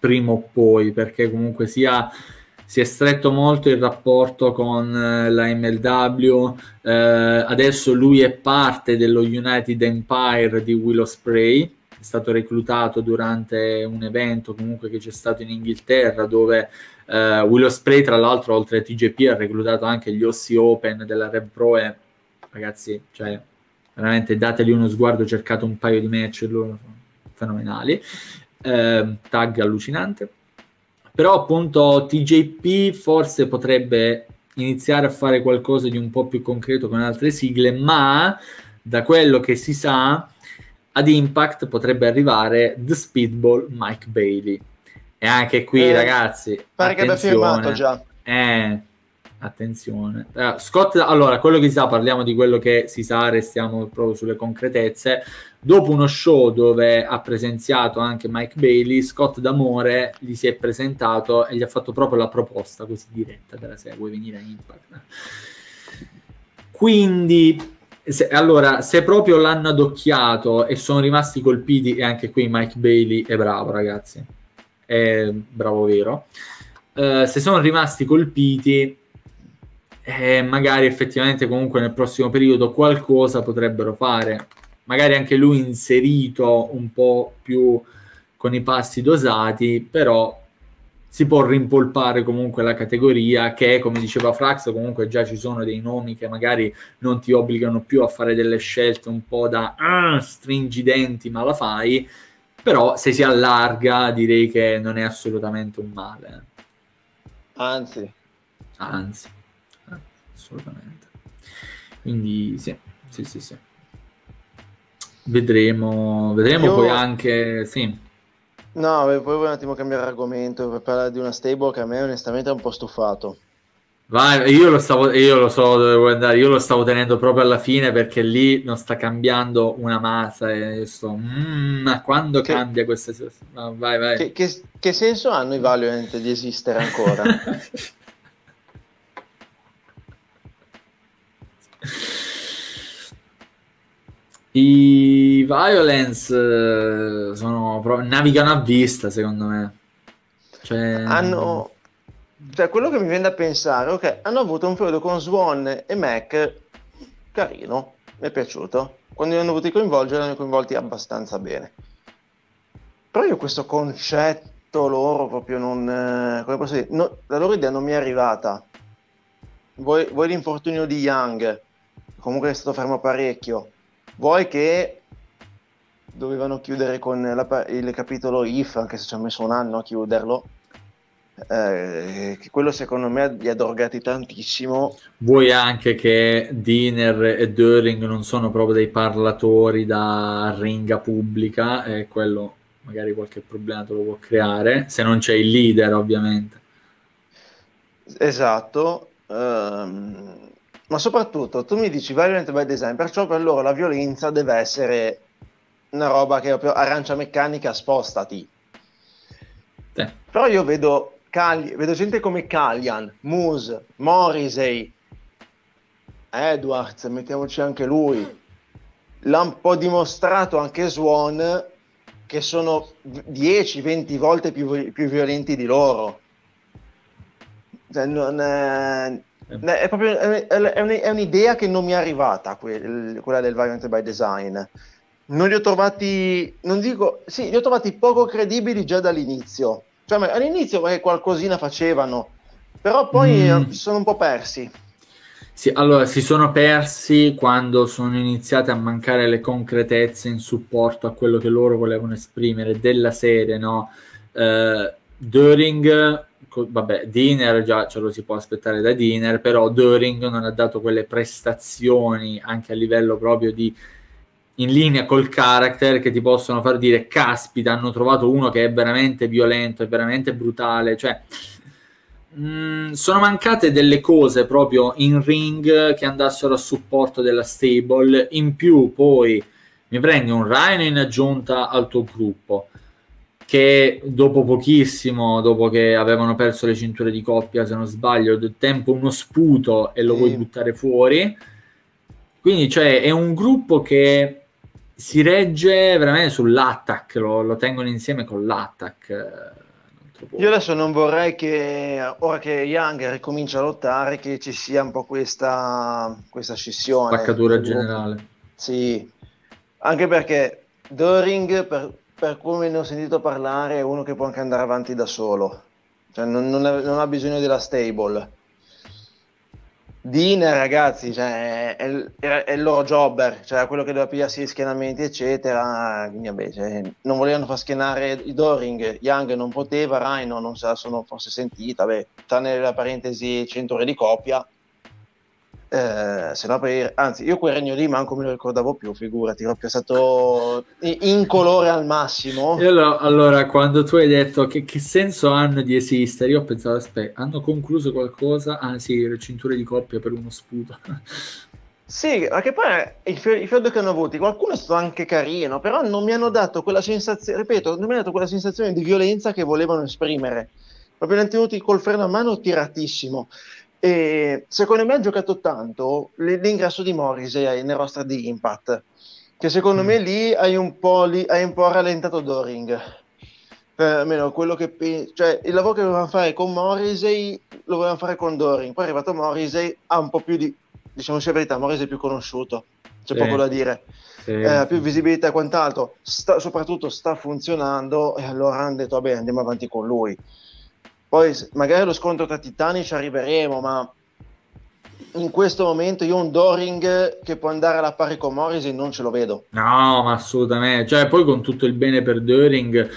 prima o poi, perché comunque sia si è stretto molto il rapporto con eh, la MLW, eh, adesso lui è parte dello United Empire di Willow Spray, è stato reclutato durante un evento comunque che c'è stato in Inghilterra dove uh, Willow Spray tra l'altro oltre a TJP ha reclutato anche gli Ossi Open della Rev Pro e ragazzi cioè veramente dateli uno sguardo cercate un paio di match loro sono fenomenali. Uh, tag allucinante però appunto TJP forse potrebbe iniziare a fare qualcosa di un po' più concreto con altre sigle ma da quello che si sa ad Impact potrebbe arrivare The Speedball Mike Bailey. E anche qui, eh, ragazzi, pare che abbia firmato già. Eh, attenzione. Uh, Scott, allora, quello che si sa, parliamo di quello che si sa, restiamo proprio sulle concretezze. Dopo uno show dove ha presenziato anche Mike Bailey, Scott D'Amore gli si è presentato e gli ha fatto proprio la proposta così diretta della serie, vuoi venire a Impact? Quindi, se, allora, se proprio l'hanno adocchiato e sono rimasti colpiti, e anche qui Mike Bailey è bravo, ragazzi, è bravo vero. Uh, se sono rimasti colpiti, eh, magari effettivamente comunque nel prossimo periodo qualcosa potrebbero fare. Magari anche lui inserito un po' più con i passi dosati, però si può rimpolpare comunque la categoria che, come diceva Frax, comunque già ci sono dei nomi che magari non ti obbligano più a fare delle scelte un po' da ah, stringi denti ma la fai, però se si allarga direi che non è assolutamente un male. Anzi. Anzi assolutamente. Quindi sì, sì, sì, sì. Vedremo, vedremo Io... poi anche, sì. No, poi voglio un attimo cambiare argomento per parlare di una stable che a me onestamente è un po' stufato. Vai, io lo stavo, io lo so dove vuoi andare, io lo stavo tenendo proprio alla fine perché lì non sta cambiando una massa e sto, mm, ma quando che, cambia questa situazione? vai, vai. Che, che, che, senso hanno i Valiant di esistere ancora? [laughs] I Violence eh, sono navigano a vista, secondo me. Cioè... Hanno. Cioè, quello che mi viene da pensare, ok, hanno avuto un periodo con Swan e Mac carino, mi è piaciuto. Quando li hanno dovuti coinvolgere, li hanno coinvolti abbastanza bene. Però io questo concetto loro proprio non. Eh, come posso dire? No, la loro idea non mi è arrivata. Vuoi, vuoi l'infortunio di Young? Comunque è stato fermo parecchio Vuoi che dovevano chiudere con la, il capitolo IF, anche se ci ha messo un anno a chiuderlo, eh, che quello secondo me li ha drogati tantissimo. Vuoi anche che Diner e Döring non sono proprio dei parlatori da ringa pubblica e quello magari qualche problema te lo può creare, se non c'è il leader ovviamente. Esatto. Um, ma soprattutto tu mi dici violent by design, perciò per loro la violenza deve essere una roba che è proprio arancia meccanica, spostati. Eh. Però io vedo, Cagli, vedo gente come Callian, Moose, Morrissey, Edwards, mettiamoci anche lui. L'ha un po' dimostrato anche Swan, che sono 10-20 volte più, più, violenti di loro. Cioè, non, è, è, proprio, è, un'idea che non mi è arrivata, quella del variant by design. Non li ho trovati, non dico, sì, li ho trovati poco credibili già dall'inizio. Cioè, all'inizio qualcosina facevano, però poi mm. sono un po' persi. Sì, allora si sono persi quando sono iniziate a mancare le concretezze in supporto a quello che loro volevano esprimere della serie, no? Uh, During vabbè, Diner già ce lo si può aspettare da Diner, però Döring non ha dato quelle prestazioni anche a livello proprio di in linea col character che ti possono far dire caspita, hanno trovato uno che è veramente violento, è veramente brutale, cioè mm, sono mancate delle cose proprio in ring che andassero a supporto della stable, in più poi mi prendi un Rhino in aggiunta al tuo gruppo che dopo pochissimo, dopo che avevano perso le cinture di coppia, se non sbaglio, del tempo uno sputo e lo sì. vuoi buttare fuori. Quindi, cioè, è un gruppo che si regge veramente sull'attack, lo, lo tengono insieme con l'attack. Io adesso non vorrei che ora che Young ricomincia a lottare, che ci sia un po' questa, questa scissione. Spaccatura generale. Sì, anche perché Doring per, per come ne ho sentito parlare, è uno che può anche andare avanti da solo, cioè non, non, ha, non ha, bisogno della stable. Dean, ragazzi, cioè, è, è, è, il loro jobber, cioè quello che doveva pigliarsi gli schienamenti, eccetera. Quindi, vabbè, cioè, non volevano far schienare i Doring, Young non poteva, Rhino non se la sono forse sentita, beh, tranne la parentesi 100 ore di coppia. Eh, se no per, anzi, io quel regno lì manco me lo ricordavo più, figurati, proprio è stato in colore al massimo. Allora, allora, quando tu hai detto che, che, senso hanno di esistere, io ho pensato, aspetta, hanno concluso qualcosa? Ah sì, le cinture di coppia per uno sputo. Sì, perché poi il, il feudo che hanno avuto, qualcuno è stato anche carino, però non mi hanno dato quella sensazione, ripeto, non mi hanno dato quella sensazione di violenza che volevano esprimere. Proprio li hanno tenuti col freno a mano tiratissimo. E secondo me ha giocato tanto l'ingresso di Morrissey nel roster di Impact, che secondo mm. me lì hai un po', lì, hai un po rallentato Doring. Per almeno quello che cioè il lavoro che dovevano fare con Morrissey lo volevano fare con Doring. Poi è arrivato Morrissey, ha un po' più di diciamo la verità, Morrissey è più conosciuto, c'è sì. poco da dire. Sì. Eh, più visibilità e quant'altro, sta, soprattutto sta funzionando e allora hanno detto vabbè andiamo avanti con lui poi magari lo scontro tra titani ci arriveremo, ma in questo momento io un Doring che può andare alla pari con Morrissey non ce lo vedo. No, ma assolutamente. Cioè, poi con tutto il bene per Doring,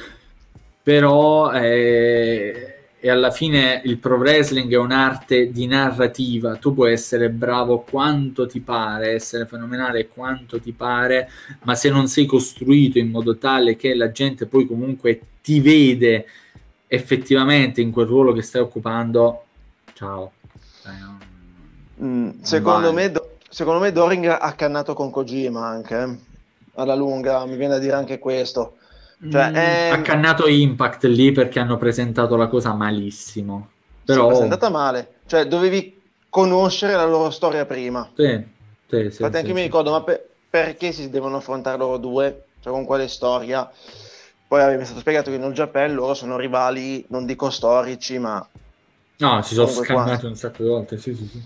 però eh, e alla fine il pro wrestling è un'arte di narrativa. Tu puoi essere bravo quanto ti pare, essere fenomenale quanto ti pare, ma se non sei costruito in modo tale che la gente poi comunque ti vede effettivamente in quel ruolo che stai occupando, ciao. Eh, mm, secondo, me, secondo me Doring ha cannato con Kojima anche, eh? alla lunga, mi viene da dire anche questo. Cioè, mm, è... Ha cannato Impact lì perché hanno presentato la cosa malissimo. Però... Sì, è andata male, cioè dovevi conoscere la loro storia prima. Sì, sì, sì Infatti anche mi ricordo, ma per, perché si devono affrontare loro due? Cioè con quale storia? Poi mi è stato spiegato che in All Japan loro sono rivali, non dico storici, ma... No, si sono scambiati un sacco di volte, sì, sì, sì.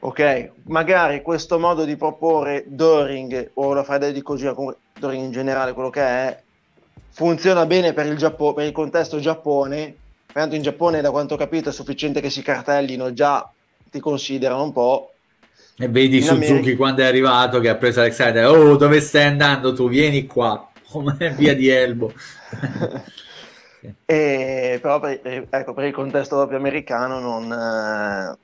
Ok, magari questo modo di proporre Doring o la Friday di Kojima, Doring in generale, quello che è, funziona bene per il, Giappo- per il contesto Giappone. Tanto in Giappone, da quanto ho capito, è sufficiente che si cartellino, già ti considerano un po'. E vedi in Suzuki America... quando è arrivato che ha preso Alexander, oh dove stai andando tu? Vieni qua come via di Elbo. sì. [laughs] e, però per, ecco, per, il contesto proprio americano non, eh,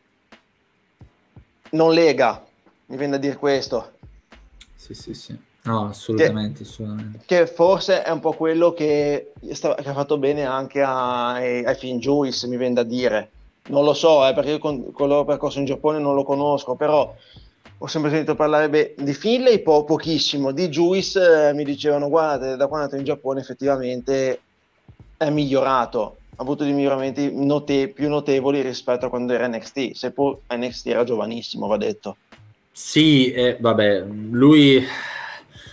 non lega, mi viene da dire questo. Sì, sì, sì. No, assolutamente, che, assolutamente. Che forse è un po' quello che, sta, che ha fatto bene anche ai, ai Finn Juice, mi viene da dire. Non lo so, eh, perché io con, con il loro percorso in Giappone non lo conosco, però ho sempre sentito parlare beh, di Finlay po- pochissimo, di Juice eh, mi dicevano guardate da quando è in Giappone effettivamente è migliorato, ha avuto dei miglioramenti note- più notevoli rispetto a quando era NXT, seppur NXT era giovanissimo va detto. Sì, eh, vabbè, lui...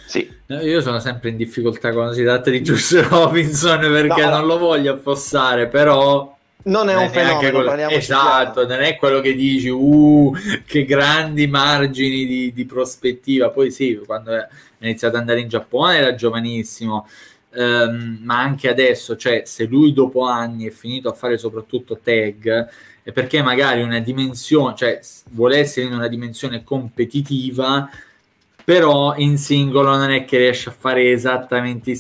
Sì. Io sono sempre in difficoltà quando si tratta di Juice Robinson [laughs] perché no, non lo voglio affossare, però non è un fenomeno, quello, esatto, non è quello che dici, uh, che grandi margini di, di, prospettiva. Poi sì, quando è iniziato ad andare in Giappone era giovanissimo, um, ma anche adesso, cioè se lui dopo anni è finito a fare soprattutto tag, è perché magari una dimensione, cioè vuole essere in una dimensione competitiva, però in singolo non è che riesce a fare esattamente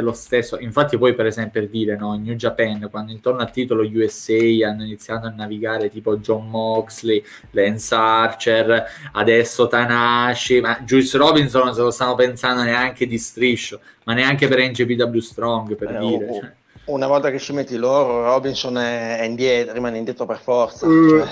lo stesso. Infatti, poi, per esempio, per dire no, in New Japan, quando intorno al titolo USA hanno iniziato a navigare tipo John Moxley, Lance Archer, adesso Tanashi, ma Juice Robinson non se lo stanno pensando neanche di striscio, ma neanche per NGPW Strong, per eh, dire. Oh, cioè. Una volta che ci metti loro, Robinson è indietro, rimane indietro per forza. Uh, cioè.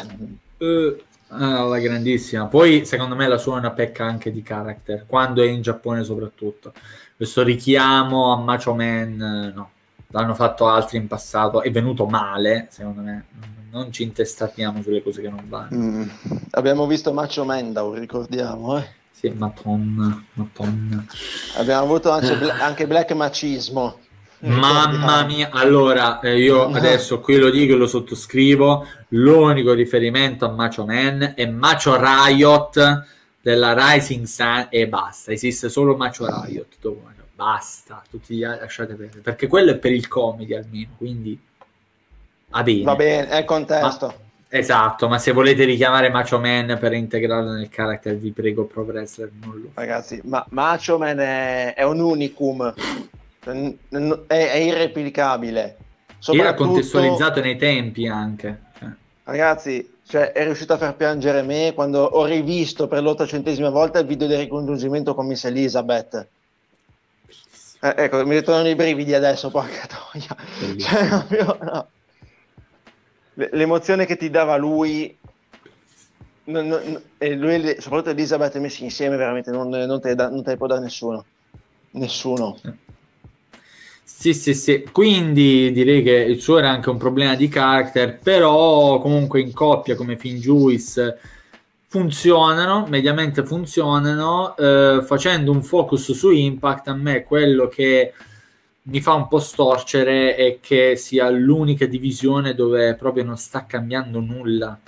uh Ah, la grandissima. Poi, secondo me, la sua è una pecca anche di character, quando è in Giappone soprattutto. Questo richiamo a Macho Man, no. L'hanno fatto altri in passato, è venuto male, secondo me. Non ci intestatiamo sulle cose che non vanno. Mm. Abbiamo visto Macho Man, ricordiamo, eh? Sì, Matonna, Matonna. Abbiamo avuto anche, anche Black Macismo. Mamma mia, allora eh, io adesso qui lo dico e lo sottoscrivo. L'unico riferimento a Macho Man è Macho Riot della Rising Sun e basta. Esiste solo Macho Riot. Dopo, basta, tutti gli altri lasciate perdere perché quello è per il comedy almeno. Quindi va bene, va bene, è il contesto. Ma, esatto, ma se volete richiamare Macho Man per integrarlo nel character, vi prego, Pro Wrestler. Non lo Ragazzi, ma Macho Man è, è un unicum è, è irreplicabile. Era contestualizzato nei tempi anche. Cioè. Ragazzi, cioè, è riuscito a far piangere me quando ho rivisto per l'ottocentesima volta il video del ricongiungimento con Miss Elizabeth. Eh, ecco, mi ritornano i brividi adesso, porca troia. Cioè, no. L'emozione che ti dava lui, non, non, e lui, soprattutto Elizabeth messi insieme, veramente non, non, te, non te ne può dare nessuno. Nessuno. Sì, sì, sì. Quindi direi che il suo era anche un problema di character, però comunque in coppia come Finn Juice funzionano, mediamente funzionano, eh, facendo un focus su Impact a me quello che mi fa un po' storcere è che sia l'unica divisione dove proprio non sta cambiando nulla.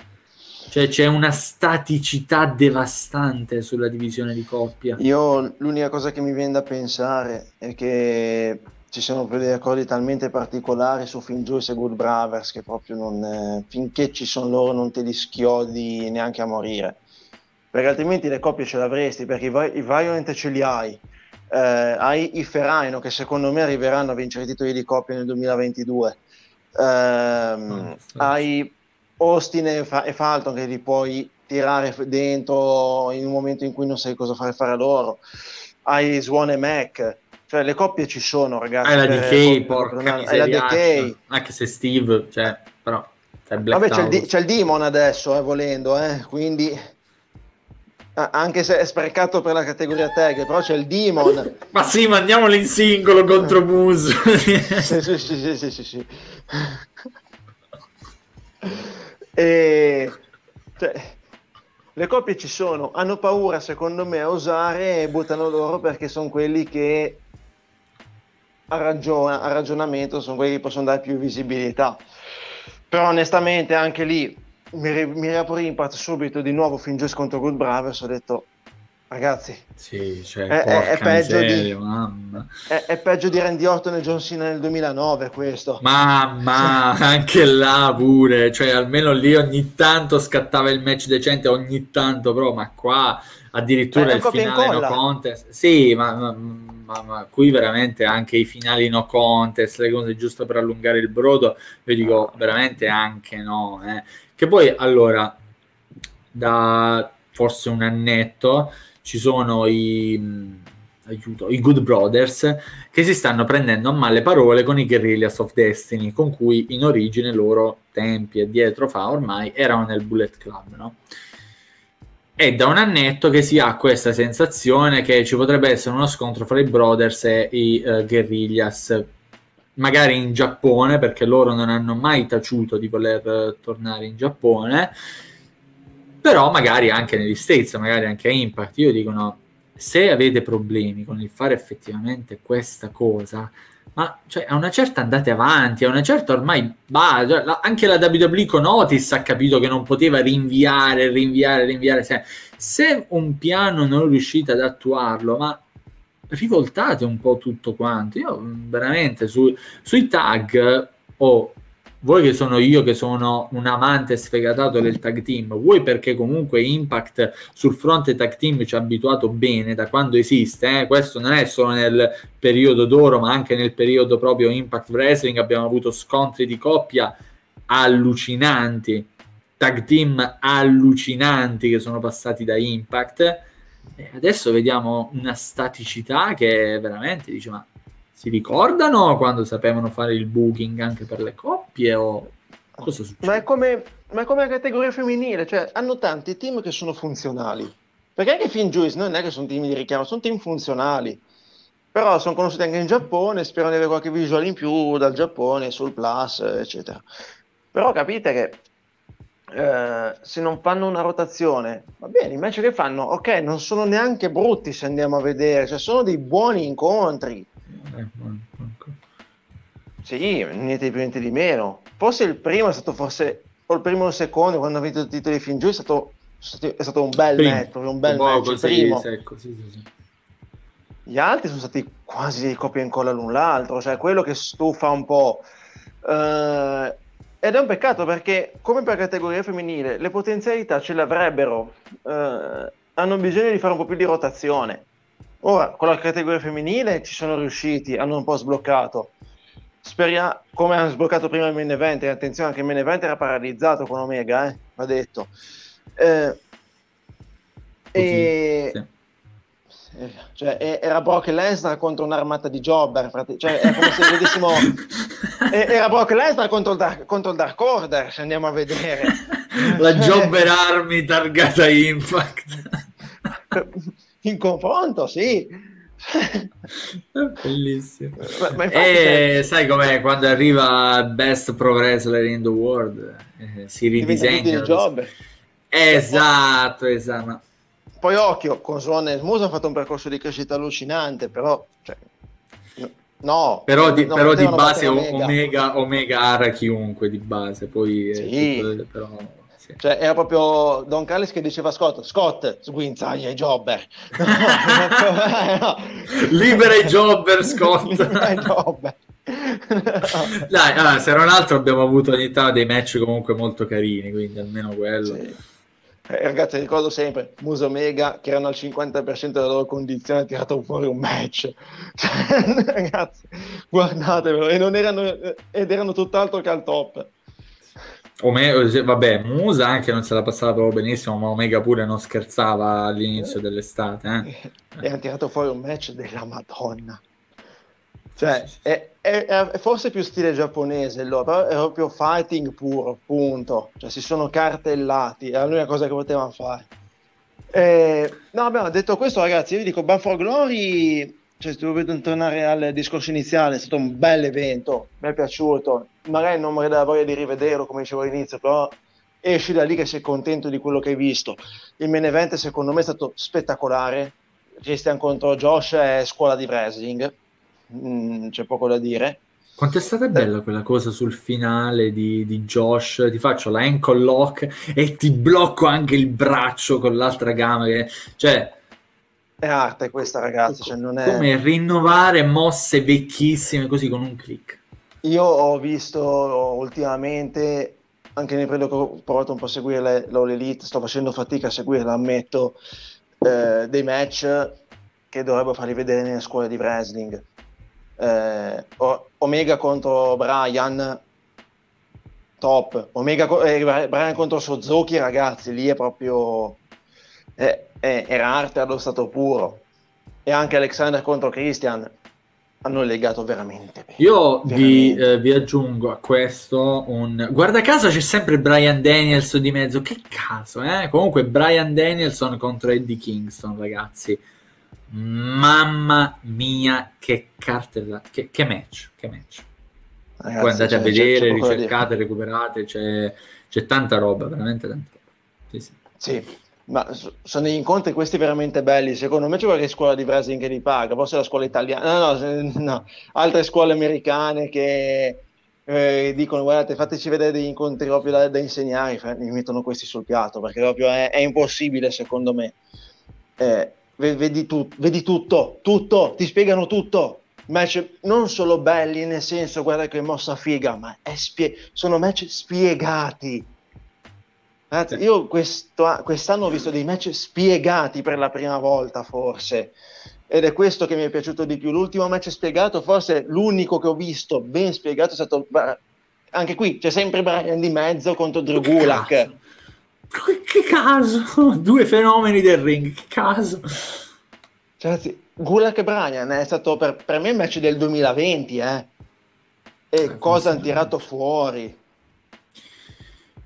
Cioè c'è una staticità devastante sulla divisione di coppia. Io l'unica cosa che mi viene da pensare è che ci sono degli accordi talmente particolari su Finn Juice e Good Brothers che proprio non, eh, finché ci sono loro non te li schiodi neanche a morire. Perché altrimenti le coppie ce l'avresti perché i, i Violent ce li hai. Eh, hai i Ferraino che secondo me arriveranno a vincere i titoli di coppia nel 2022 eh, oh, hai Austin e, Fa- e Falton che li puoi tirare dentro in un momento in cui non sai cosa fare fare a loro. Hai Swan e Mac cioè, le coppie ci sono, ragazzi. Hai la DK, porca Hai la. Anche se Steve, cioè, però... Vabbè, c'è il, c'è il, Demon adesso, eh, volendo, eh, quindi... Anche se è sprecato per la categoria tag, però c'è il Demon. [laughs] Ma sì, mandiamolo in singolo contro Moose. [laughs] sì, sì, sì, sì, sì, sì. e... Cioè, le coppie ci sono, hanno paura secondo me a osare e buttano loro perché sono quelli che a, ragion- a ragionamento sono quelli che possono dare più visibilità. Però onestamente anche lì mi, mi riapro Impact subito di nuovo fin giusto contro Good Brothers ho detto ragazzi sì, cioè, è, è, è, peggio miseria, di, è, è, peggio di Randy Orton e John Cena nel 2009 questo. Mamma anche là pure cioè almeno lì ogni tanto scattava il match decente ogni tanto però ma qua addirittura il finale no contest sì ma, ma ma, ma, qui veramente anche i finali no contest, le cose giusto per allungare il brodo, io dico veramente anche no. Eh. Che poi allora, da forse un annetto, ci sono i, aiuto, i Good Brothers che si stanno prendendo a male parole con i Guerrillas of Destiny, con cui in origine loro tempi e dietro fa ormai erano nel Bullet Club, no? È da un annetto che si ha questa sensazione che ci potrebbe essere uno scontro fra i Brothers e i uh, Guerrillas, magari in Giappone, perché loro non hanno mai taciuto di voler uh, tornare in Giappone, però magari anche negli States, magari anche a Impact. Io dico no, se avete problemi con il fare effettivamente questa cosa, ma cioè, a una certa andate avanti, a una certa ormai bah, cioè, anche la WWE con Otis ha capito che non poteva rinviare, rinviare, rinviare. Se, un piano non riuscite ad attuarlo, ma rivoltate un po' tutto quanto. Io veramente su, sui tag ho vuoi che sono io che sono un amante sfegatato del tag team, vuoi perché comunque Impact sul fronte tag team ci ha abituato bene da quando esiste, eh? questo non è solo nel periodo d'oro ma anche nel periodo proprio Impact Wrestling. Abbiamo avuto scontri di coppia allucinanti, tag team allucinanti che sono passati da Impact. E adesso vediamo una staticità che veramente dice ma si ricordano quando sapevano fare il booking anche per le coppie o cosa succede? Ma è come, ma è come la categoria femminile, cioè hanno tanti team che sono funzionali. Perché anche Finn Juice non è che sono team di richiamo, sono team funzionali. Però sono conosciuti anche in Giappone, spero di avere qualche visuale in più dal Giappone, sul Plus, eccetera. Però capite che eh, se non fanno una rotazione, va bene, i match che fanno, ok, non sono neanche brutti se andiamo a vedere, cioè sono dei buoni incontri. Sì, niente di più, niente di meno. Forse il primo è stato forse, o il primo o il secondo, quando ha vinto il titolo di fin giù, è stato, è stato un bel primo. match, un bel un match. Primo. Secco, sì, sì, sì. Gli altri sono stati quasi copia e incolla l'un l'altro, cioè quello che stufa un po'. Uh, ed è un peccato perché, come per categoria femminile, le potenzialità ce le avrebbero. Uh, hanno bisogno di fare un po' più di rotazione. Ora, con la categoria femminile ci sono riusciti, hanno un po' sbloccato. speriamo, come hanno sbloccato prima il main event, e attenzione anche il main event era paralizzato con Omega, eh, va detto. Eh, e... Sì. Cioè, era Brock Lesnar contro un'armata di jobber, cioè, è come se vedessimo [laughs] era Brock Lesnar contro il, Dark, contro il Dark Order, se andiamo a vedere. La cioè... Jobber Army targata Impact. [laughs] In confronto, sì. [laughs] Bellissimo. Ma, ma e sai com'è quando arriva Best Pro Wrestler in the World? Eh, si ridisegna. Esatto, esatto. Poi occhio, con Swan e Smooth hanno fatto un percorso di crescita allucinante, però cioè, no. Però di, però di base Omega. Omega, Omega ara chiunque di base, poi sì. tutto, però sì. Cioè, era proprio Don Callis che diceva a Scott, Scott, sguinzaglia i jobber. [laughs] no. Libera i jobber, Scott. [laughs] Libera i jobber. [laughs] Dai, allora, se non altro abbiamo avuto ogni tanto dei match comunque molto carini, quindi almeno quello. Sì. Eh, ragazzi, ricordo sempre Muso Omega che erano al 50% della loro condizione, ha tirato fuori un match. Cioè, ragazzi, guardatevelo, e non erano, ed erano tutt'altro che al top. Omega, vabbè, Musa anche non se la passava proprio benissimo, ma Omega pure non scherzava all'inizio dell'estate. Eh? E ha tirato fuori un match della Madonna. Cioè, è, è, è, forse più stile giapponese loro, però è proprio fighting puro, punto. Cioè, si sono cartellati, è l'unica cosa che potevano fare. Eh, no, abbiamo detto questo, ragazzi. Io vi dico, Ban for Glory cioè, se dovete tornare al discorso iniziale, è stato un bel evento, mi è piaciuto, magari non mi dà voglia di rivederlo come dicevo all'inizio, però esci da lì che sei contento di quello che hai visto. Il main event secondo me è stato spettacolare, Christian contro Josh è scuola di wrestling, mm, c'è poco da dire. Quanto è stata bella quella cosa sul finale di, di, Josh? Ti faccio la ankle lock e ti blocco anche il braccio con l'altra gamba. Che, cioè, è arte questa, ragazzi. Cioè non è... Come rinnovare mosse vecchissime così con un click. Io ho visto ultimamente, anche nel periodo che ho provato un po' a seguire l'All Elite, sto facendo fatica a seguirla, ammetto, eh, dei match che dovrebbero farli vedere nelle scuole di wrestling. Eh, Omega contro Brian, top. Omega, eh, Brian contro Suzuki, ragazzi, lì è proprio... Eh, eh, era arte allo stato puro. E anche Alexander contro Christian hanno legato veramente bene. Io veramente. Vi, eh, vi, aggiungo a questo un... Guarda caso c'è sempre Brian Danielson di mezzo. Che caso, eh? Comunque Brian Danielson contro Eddie Kingston, ragazzi. Mamma mia, che cartella, che, che match, che match. Ragazzi, Poi andate a vedere, ricercate, recuperate, c'è, c'è, tanta roba, veramente tanta roba. Sì, sì. sì. Ma sono degli incontri questi veramente belli. Secondo me c'è qualche scuola di wrestling che li paga, forse la scuola italiana, no, no, no. altre scuole americane che eh, dicono guardate fateci vedere degli incontri proprio da, da insegnare, mi mettono questi sul piatto perché proprio è, è impossibile secondo me. Eh, vedi, tu, vedi tutto, tutto, ti spiegano tutto. Match non solo belli nel senso guarda che mossa figa, ma spie- sono match spiegati Ragazzi, io questo, quest'anno ho visto dei match spiegati per la prima volta, forse. Ed è questo che mi è piaciuto di più. L'ultimo match spiegato, forse l'unico che ho visto ben spiegato è stato. Anche qui c'è sempre Brian di mezzo contro Drew Gulak. Che, che caso! [laughs] Due fenomeni del ring, che caso! Cioè, ragazzi, Gulak e Brian è stato per, per me il match del 2020, eh. E eh, cosa hanno tirato fuori?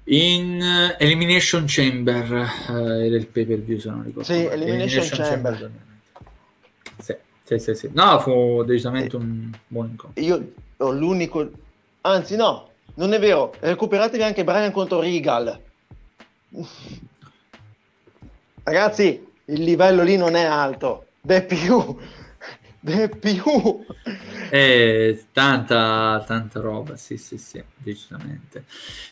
In uh, Elimination Chamber uh, era il pay per view se non ricordo. Sì, Elimination, Elimination Chamber. Chamber. Sì, sì, sì, sì. No, fu decisamente un buon incontro. Io ho l'unico... Anzi no, non è vero. Recuperatevi anche Brian contro Regal. Ragazzi, il livello lì non è alto. Beh, più De più. Eh, tanta, tanta roba, sì, sì, sì, decisamente.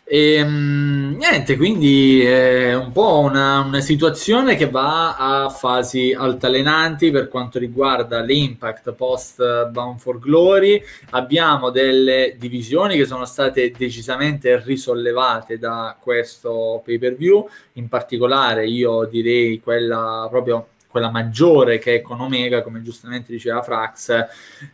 E, ehm, niente, quindi è un po' una, una, situazione che va a fasi altalenanti per quanto riguarda l'impact post Bound for Glory. Abbiamo delle divisioni che sono state decisamente risollevate da questo pay per view, in particolare io direi quella proprio quella maggiore che è con Omega, come giustamente diceva Frax,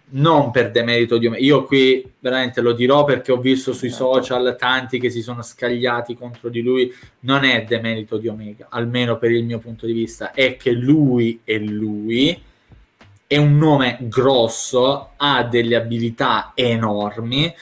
non per demerito di Omega. Io qui veramente lo dirò perché ho visto sui certo. social tanti che si sono scagliati contro di lui, non è demerito di Omega, almeno per il mio punto di vista, è che lui è lui, è un nome grosso, ha delle abilità enormi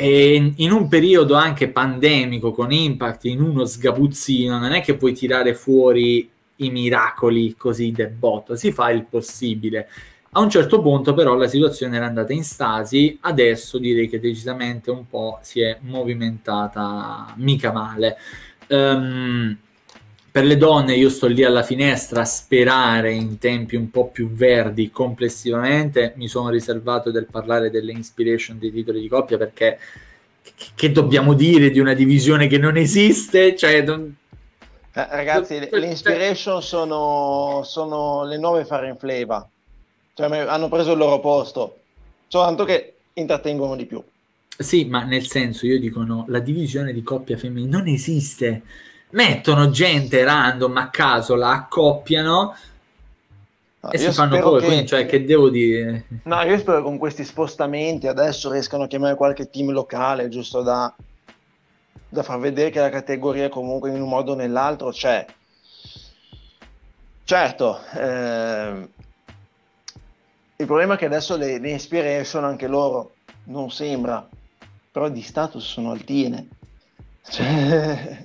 e in un periodo anche pandemico con Impact in uno sgabuzzino non è che puoi tirare fuori i miracoli così del botto, si fa il possibile. A un certo punto però la situazione era andata in stasi, adesso direi che decisamente un po' si è movimentata mica male. Um, per le donne io sto lì alla finestra a sperare in tempi un po' più verdi complessivamente, mi sono riservato del parlare delle inspiration dei titoli di coppia perché che dobbiamo dire di una divisione che non esiste? Cioè, non, eh, ragazzi, le, le inspiration sono, sono, le nuove Fire in Flavor, cioè hanno preso il loro posto, soltanto che intrattengono di più. Sì, ma nel senso, io dico no, la divisione di coppia femminile non esiste. Mettono gente random a caso, la accoppiano no, e si fanno poi, che... quindi cioè che devo dire? No, io spero che con questi spostamenti adesso riescano a chiamare qualche team locale, giusto da da far vedere che la categoria comunque in un modo o nell'altro c'è. Certo, eh, il problema è che adesso le, le inspiration anche loro non sembra, però di status sono altine. Cioè,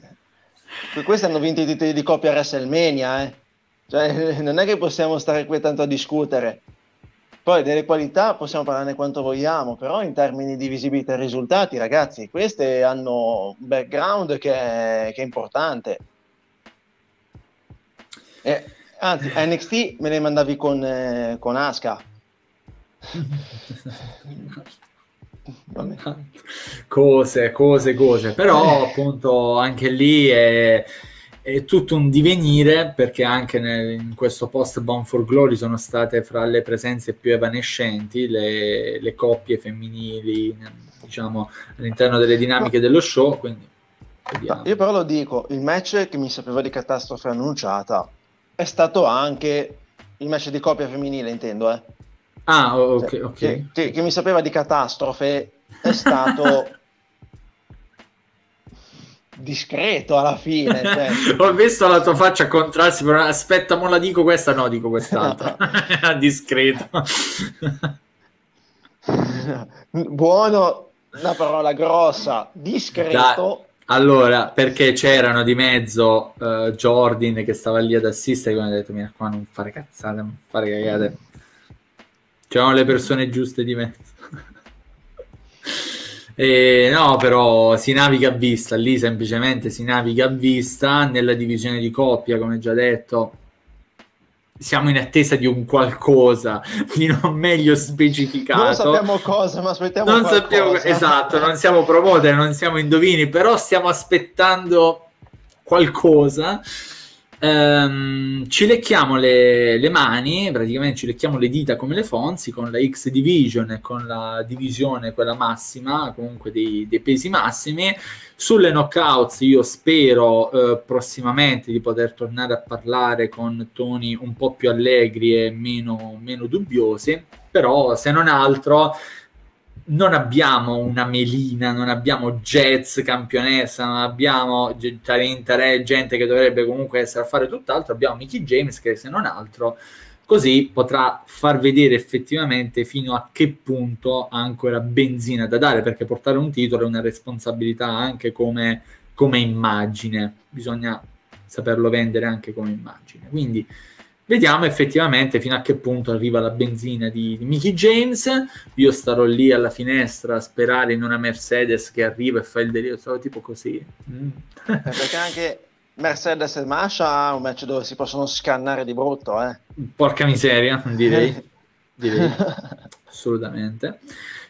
[laughs] questi hanno vinto i titoli di coppia WrestleMania, eh. Cioè, non è che possiamo stare qui tanto a discutere. Poi delle qualità possiamo parlarne quanto vogliamo, però in termini di visibilità e risultati, ragazzi, queste hanno un background che è, che è importante. Eh, anzi, NXT me le mandavi con, eh, con Aska. [laughs] cose, cose, cose, però appunto anche lì è è tutto un divenire perché anche nel, in questo post Bound for Glory sono state fra le presenze più evanescenti le, le coppie femminili diciamo all'interno delle dinamiche dello show quindi no, io però lo dico il match che mi sapeva di catastrofe annunciata è stato anche il match di coppia femminile intendo eh. Ah ok, cioè, ok. che, che, che mi sapeva di catastrofe è stato [laughs] discreto alla fine. Cioè. [laughs] Ho visto la tua faccia contrarsi, però aspetta, mo la dico questa, no, dico quest'altra. [laughs] [laughs] discreto. Buono, una parola grossa, discreto. Da, allora, perché c'erano di mezzo uh, Jordan che stava lì ad assistere, quindi ho detto, mira qua non fare cazzate, non fare cagate. C'erano le persone giuste di mezzo. Eh, no, però si naviga a vista, lì semplicemente si naviga a vista nella divisione di coppia, come già detto. Siamo in attesa di un qualcosa [laughs] di non meglio specificato. Non sappiamo cosa, ma aspettiamo non qualcosa. sappiamo Esatto, non siamo promoter, non siamo indovini, però stiamo aspettando qualcosa Um, ci lecchiamo le, le, mani, praticamente ci lecchiamo le dita come le Fonzi con la X Division e con la divisione, quella massima, comunque dei, dei pesi massimi. Sulle knockouts io spero uh, prossimamente di poter tornare a parlare con toni un po' più allegri e meno, meno dubbiosi, però se non altro non abbiamo una Melina, non abbiamo Jets campionessa, non abbiamo Tarentare, gente che dovrebbe comunque essere a fare tutt'altro, abbiamo Mickey James che se non altro così potrà far vedere effettivamente fino a che punto ha ancora benzina da dare, perché portare un titolo è una responsabilità anche come, come immagine, bisogna saperlo vendere anche come immagine. Quindi Vediamo effettivamente fino a che punto arriva la benzina di, di Mickey James. Io starò lì alla finestra a sperare in una Mercedes che arriva e fa il delirio, sarò tipo così. Mm. Perché anche Mercedes e Masha ha un match dove si possono scannare di brutto, eh. Porca miseria, direi. [laughs] direi. Assolutamente.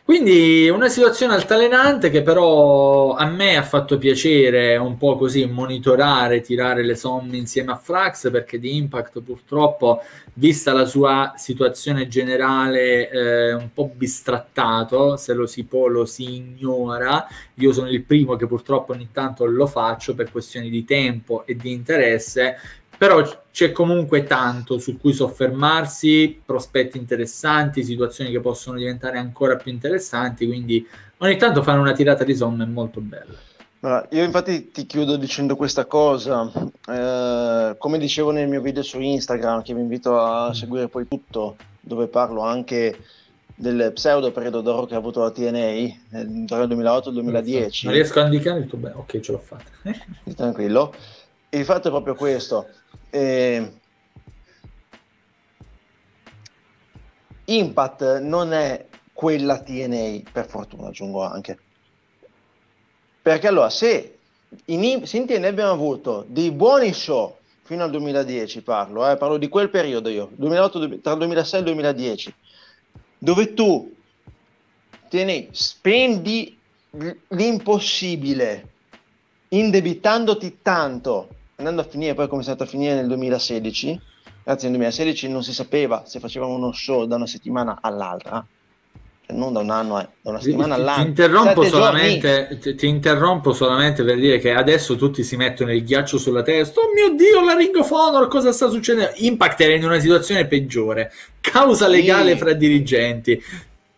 Quindi una situazione altalenante che però a me ha fatto piacere un po' così monitorare, tirare le somme insieme a Frax perché di Impact purtroppo, vista la sua situazione generale eh, un po' bistrattato, se lo si può lo si ignora, io sono il primo che purtroppo ogni tanto lo faccio per questioni di tempo e di interesse, però c'è comunque tanto su cui soffermarsi, prospetti interessanti, situazioni che possono diventare ancora più interessanti, quindi ogni tanto fare una tirata di somme è molto bella. Allora, io infatti ti chiudo dicendo questa cosa, eh, come dicevo nel mio video su Instagram, che vi invito a mm. seguire poi tutto, dove parlo anche del pseudo periodo d'oro che ha avuto la TNA eh, tra il 2008 e il 2010. Non riesco a indicare il tuo bene, ok, ce l'ho fatta. Tranquillo. Il fatto è proprio questo. Eh, Impact non è quella TNA, per fortuna aggiungo anche. Perché allora, se in, se in TNA abbiamo avuto dei buoni show fino al 2010, parlo, eh, parlo di quel periodo io, 2008, tra il 2006 e il 2010, dove tu TNA spendi l'impossibile indebitandoti tanto andando a finire poi come è stato a finire nel 2016, anzi nel 2016 non si sapeva se facevamo uno show da una settimana all'altra, cioè non da un anno, eh, da una settimana all'altra. Ti interrompo, solamente, ti, ti interrompo, solamente, per dire che adesso tutti si mettono il ghiaccio sulla testa. Oh mio Dio, la Ring of Honor, cosa sta succedendo? Impact era in una situazione peggiore, causa legale sì. fra dirigenti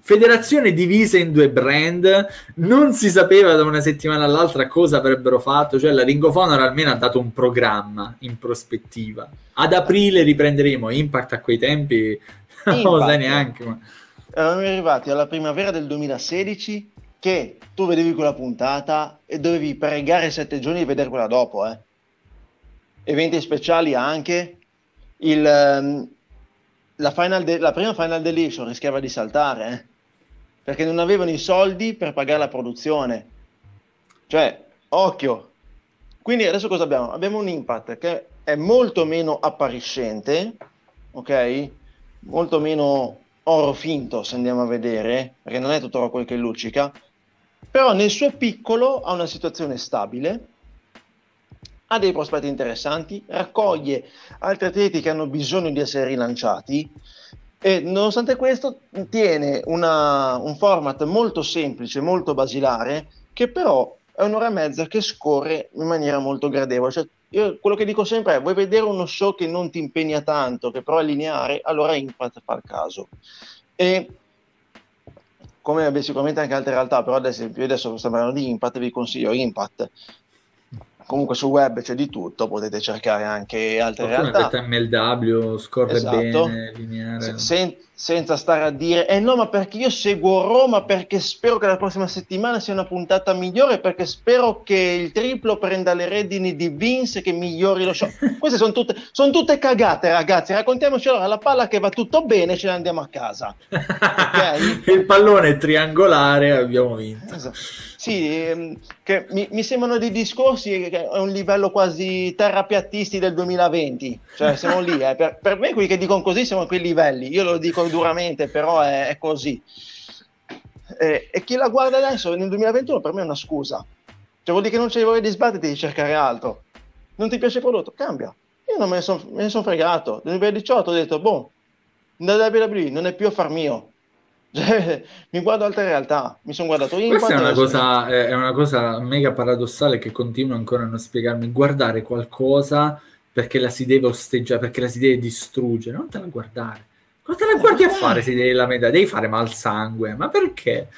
federazione divisa in due brand, non si sapeva da una settimana all'altra cosa avrebbero fatto, cioè la Ring of Honor almeno ha dato un programma in prospettiva. Ad aprile riprenderemo Impact a quei tempi, [laughs] non lo sai neanche. Ma... Eravamo arrivati alla primavera del 2016 che tu vedevi quella puntata e dovevi pregare sette giorni di vedere quella dopo, eh. Eventi speciali anche, il, um, la, de- la, prima Final Deletion rischiava di saltare, eh perché non avevano i soldi per pagare la produzione. Cioè, occhio. Quindi adesso cosa abbiamo? Abbiamo un impact che è molto meno appariscente, ok? Molto meno oro finto se andiamo a vedere, perché non è tutto oro quel che luccica, però nel suo piccolo ha una situazione stabile, ha dei prospetti interessanti, raccoglie altri atleti che hanno bisogno di essere rilanciati e nonostante questo tiene una, un format molto semplice, molto basilare, che però è un'ora e mezza che scorre in maniera molto gradevole. Cioè, io quello che dico sempre è, vuoi vedere uno show che non ti impegna tanto, che però è lineare, allora Impact fa il caso. E come beh, sicuramente anche altre realtà, però adesso, io adesso sto parlando di Impact, vi consiglio Impact comunque sul web c'è di tutto, potete cercare anche altre Qualcuno realtà. MLW, scorre esatto. bene, lineare. Sen- senza stare a dire, eh no, ma perché io seguo Roma, perché spero che la prossima settimana sia una puntata migliore, perché spero che il triplo prenda le redini di Vince che migliori lo show. [laughs] Queste sono tutte, son tutte cagate, ragazzi. Raccontiamoci allora la palla che va tutto bene, ce ne andiamo a casa. Okay? [laughs] il pallone è triangolare, abbiamo vinto. Esatto. Sì, ehm, che mi, mi, sembrano dei discorsi che è un livello quasi terrapiattisti del 2020, cioè siamo lì, eh. per, per, me quelli che dicono così siamo a quei livelli, io lo dico duramente, però è, è così. E, e, chi la guarda adesso nel 2021 per me è una scusa, cioè vuol dire che non c'è voglia di sbatterti di cercare altro, non ti piace il prodotto, cambia. Io non me ne sono son fregato, nel 2018 ho detto, boh, da WWE non è più affar mio, [laughs] cioè, mi guardo altre realtà, mi sono guardato in Questa è una, cosa, è una cosa mega paradossale che continuo ancora a non spiegarmi. Guardare qualcosa perché la si deve osteggiare, perché la si deve distruggere, non te la guardare. Cosa te la guardi a fare se devi la metà? Devi fare mal sangue, ma perché?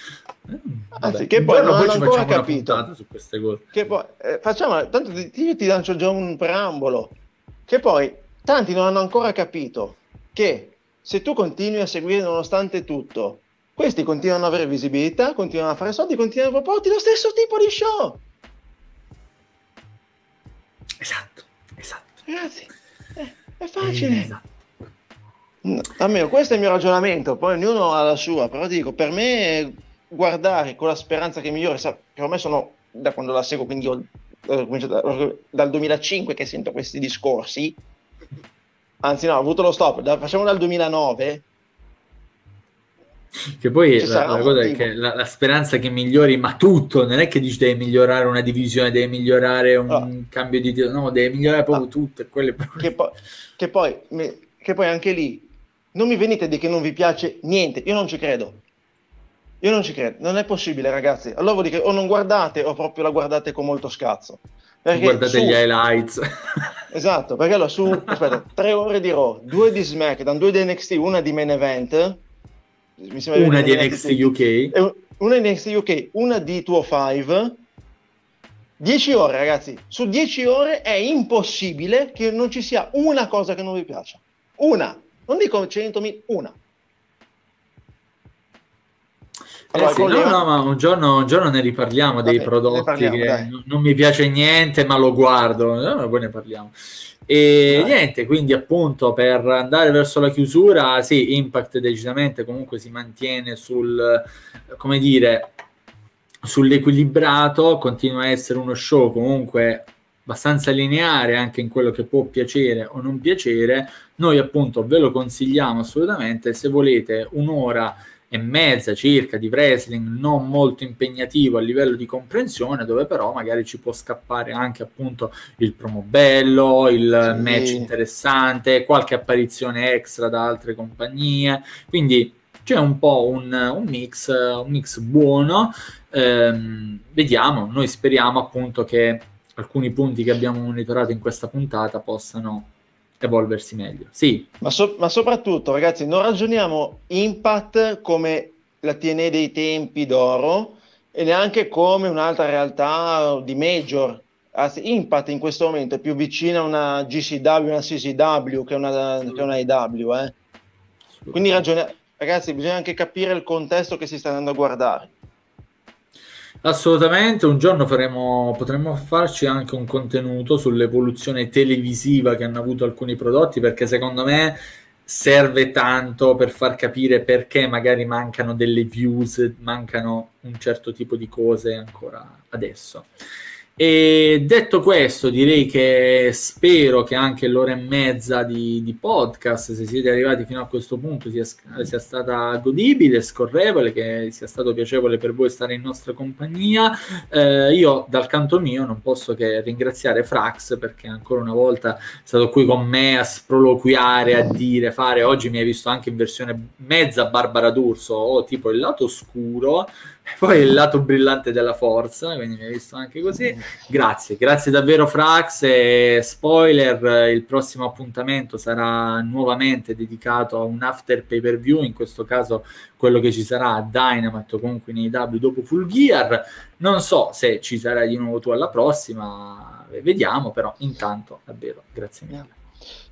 Eh, Anzi, che poi non hanno ancora capito su queste cose. Che poi, eh, facciamo, tanto ti, io ti lancio già un preambolo. Che poi tanti non hanno ancora capito che se tu continui a seguire nonostante tutto questi continuano ad avere visibilità, continuano a fare soldi, continuano a proporti lo stesso tipo di show. Esatto, esatto. Ragazzi, è, è facile. Esatto. Almeno questo è il mio ragionamento, poi ognuno ha la sua, però dico, per me guardare con la speranza che migliore, che ormai sono da quando la seguo, quindi ho, ho dal 2005 che sento questi discorsi, anzi no, ho avuto lo stop, da, facciamo dal 2009, che poi la, la, cosa è che la, la, speranza che migliori, ma tutto, non è che dici devi migliorare una divisione, devi migliorare un no. cambio di no, devi migliorare proprio no. tutto. Quelle... Che, poi, che, poi, che poi anche lì non mi venite a dire che non vi piace niente, io non ci credo. Io non ci credo, non è possibile, ragazzi. Allora vuol dire che o non guardate o proprio la guardate con molto scazzo. Perché guardate su... gli highlights. [laughs] Esatto, perché allora su, aspetta, tre ore di Raw, due di SmackDown, due di NXT, una di Main Event, una di NXT UK, una di NXT UK, una di 205, 10 ore ragazzi, su 10 ore è impossibile che non ci sia una cosa che non vi piaccia, una, non dico 100.000, una. Eh sì, no, no, ma un giorno, un giorno ne riparliamo dei prodotti parliamo, che non, non, mi piace niente, ma lo guardo, no, poi ne parliamo. E dai. niente, quindi appunto per andare verso la chiusura, sì, Impact decisamente comunque si mantiene sul, come dire, sull'equilibrato, continua a essere uno show comunque abbastanza lineare anche in quello che può piacere o non piacere. Noi appunto ve lo consigliamo assolutamente se volete un'ora e mezza circa di wrestling non molto impegnativo a livello di comprensione dove però magari ci può scappare anche appunto il promo bello il sì. match interessante qualche apparizione extra da altre compagnie quindi c'è un po' un, un mix un mix buono ehm, vediamo noi speriamo appunto che alcuni punti che abbiamo monitorato in questa puntata possano evolversi meglio. Sì. Ma, so- ma, soprattutto, ragazzi, non ragioniamo Impact come la TNE dei tempi d'oro e neanche come un'altra realtà di major. Anzi, Impact in questo momento è più vicina a una GCW, una CCW che una, che una IW. Eh? Quindi ragione- ragazzi, bisogna anche capire il contesto che si sta andando a guardare. Assolutamente, un giorno faremo, potremmo farci anche un contenuto sull'evoluzione televisiva che hanno avuto alcuni prodotti, perché secondo me serve tanto per far capire perché magari mancano delle views, mancano un certo tipo di cose ancora adesso. E detto questo, direi che spero che anche l'ora e mezza di, di podcast, se siete arrivati fino a questo punto, sia, sia, stata godibile, scorrevole, che sia stato piacevole per voi stare in nostra compagnia. Eh, io, dal canto mio, non posso che ringraziare Frax perché ancora una volta è stato qui con me a sproloquiare, a dire, fare. Oggi mi hai visto anche in versione mezza Barbara D'Urso o tipo il lato scuro [laughs] poi il lato brillante della forza, quindi mi hai visto anche così. Grazie, grazie davvero Frax e spoiler, il prossimo appuntamento sarà nuovamente dedicato a un after pay per view, in questo caso quello che ci sarà a Dynamite o comunque nei W dopo Full Gear. Non so se ci sarai di nuovo tu alla prossima, vediamo, però intanto davvero grazie mille.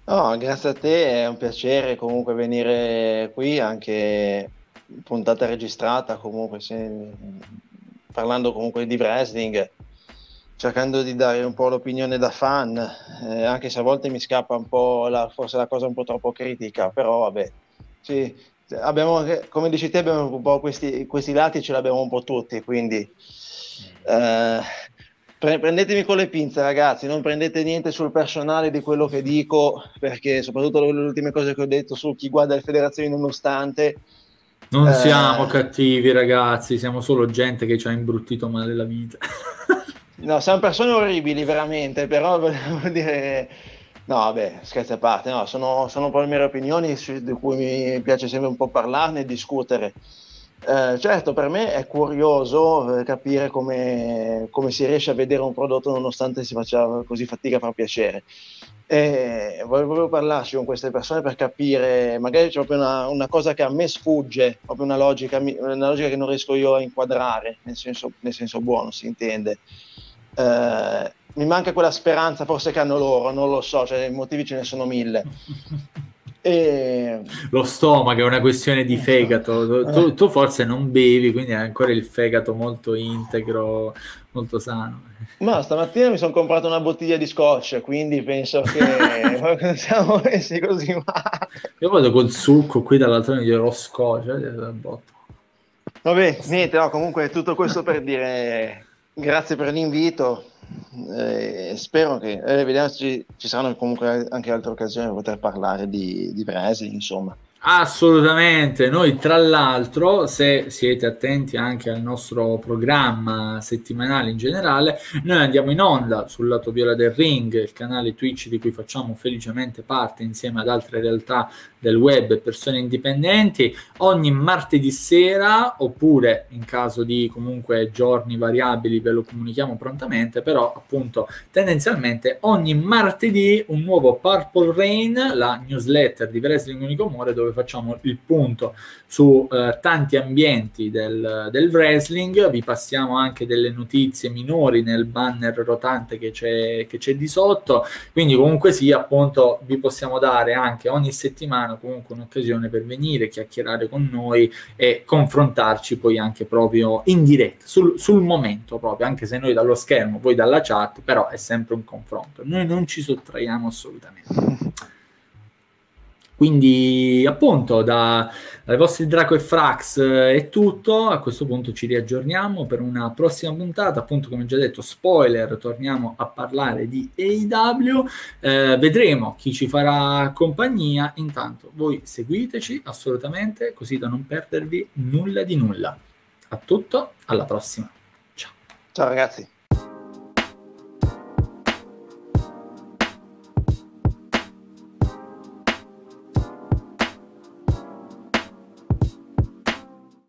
No, grazie a te, è un piacere comunque venire qui anche puntata registrata comunque se, parlando comunque di wrestling cercando di dare un po' l'opinione da fan eh, anche se a volte mi scappa un po' la, forse la cosa un po' troppo critica però vabbè. Sì, abbiamo, come dici te abbiamo un po' questi, questi lati ce l'abbiamo un po' tutti quindi eh, prendetemi con le pinze ragazzi non prendete niente sul personale di quello che dico perché soprattutto le ultime cose che ho detto su chi guarda le federazioni nonostante non eh... siamo cattivi, ragazzi, siamo solo gente che ci ha imbruttito male la vita. [laughs] no, siamo persone orribili, veramente, però [laughs] volevo dire... No, vabbè, scherzi a parte, no, sono, sono un po' le mie opinioni su, di cui mi piace sempre un po' parlarne e discutere. Eh, certo, per me è curioso eh, capire come, come, si riesce a vedere un prodotto nonostante si faccia così fatica a far piacere. E volevo parlarci con queste persone per capire, magari c'è proprio una, una, cosa che a me sfugge, proprio una logica, una logica che non riesco io a inquadrare, nel senso, nel senso buono, si intende. Eh, mi manca quella speranza forse che hanno loro, non lo so, cioè, i motivi ce ne sono mille. [laughs] E... Lo stomaco è una questione di fegato, tu, tu, forse non bevi, quindi hai ancora il fegato molto integro, molto sano. Ma stamattina mi sono comprato una bottiglia di scotch, quindi penso che [laughs] [laughs] siamo messi così male. Io vado col succo qui dall'altro di lo scotch. Eh, Vabbè, niente, no, comunque tutto questo per dire grazie per l'invito. Eh, spero che eh, vediamo ci, ci saranno comunque anche altre occasioni per poter parlare di, di wrestling, insomma. Assolutamente, noi tra l'altro, se siete attenti anche al nostro programma settimanale in generale, noi andiamo in onda sul lato viola del ring, il canale Twitch di cui facciamo felicemente parte insieme ad altre realtà del web e persone indipendenti, ogni martedì sera oppure in caso di comunque giorni variabili ve lo comunichiamo prontamente, però appunto tendenzialmente ogni martedì un nuovo Purple Rain, la newsletter di Wrestling Unico More dove facciamo il punto su eh, tanti ambienti del, del, wrestling, vi passiamo anche delle notizie minori nel banner rotante che c'è, che c'è di sotto, quindi comunque sì, appunto vi possiamo dare anche ogni settimana comunque un'occasione per venire, chiacchierare con noi e confrontarci poi anche proprio in diretta, sul, sul momento proprio, anche se noi dallo schermo, poi dalla chat, però è sempre un confronto, noi non ci sottraiamo assolutamente. [laughs] Quindi appunto da, dai vostri Draco e Frax eh, è tutto, a questo punto ci riaggiorniamo per una prossima puntata, appunto come già detto spoiler, torniamo a parlare di AEW, eh, vedremo chi ci farà compagnia, intanto voi seguiteci assolutamente così da non perdervi nulla di nulla. A tutto, alla prossima. Ciao. Ciao ragazzi.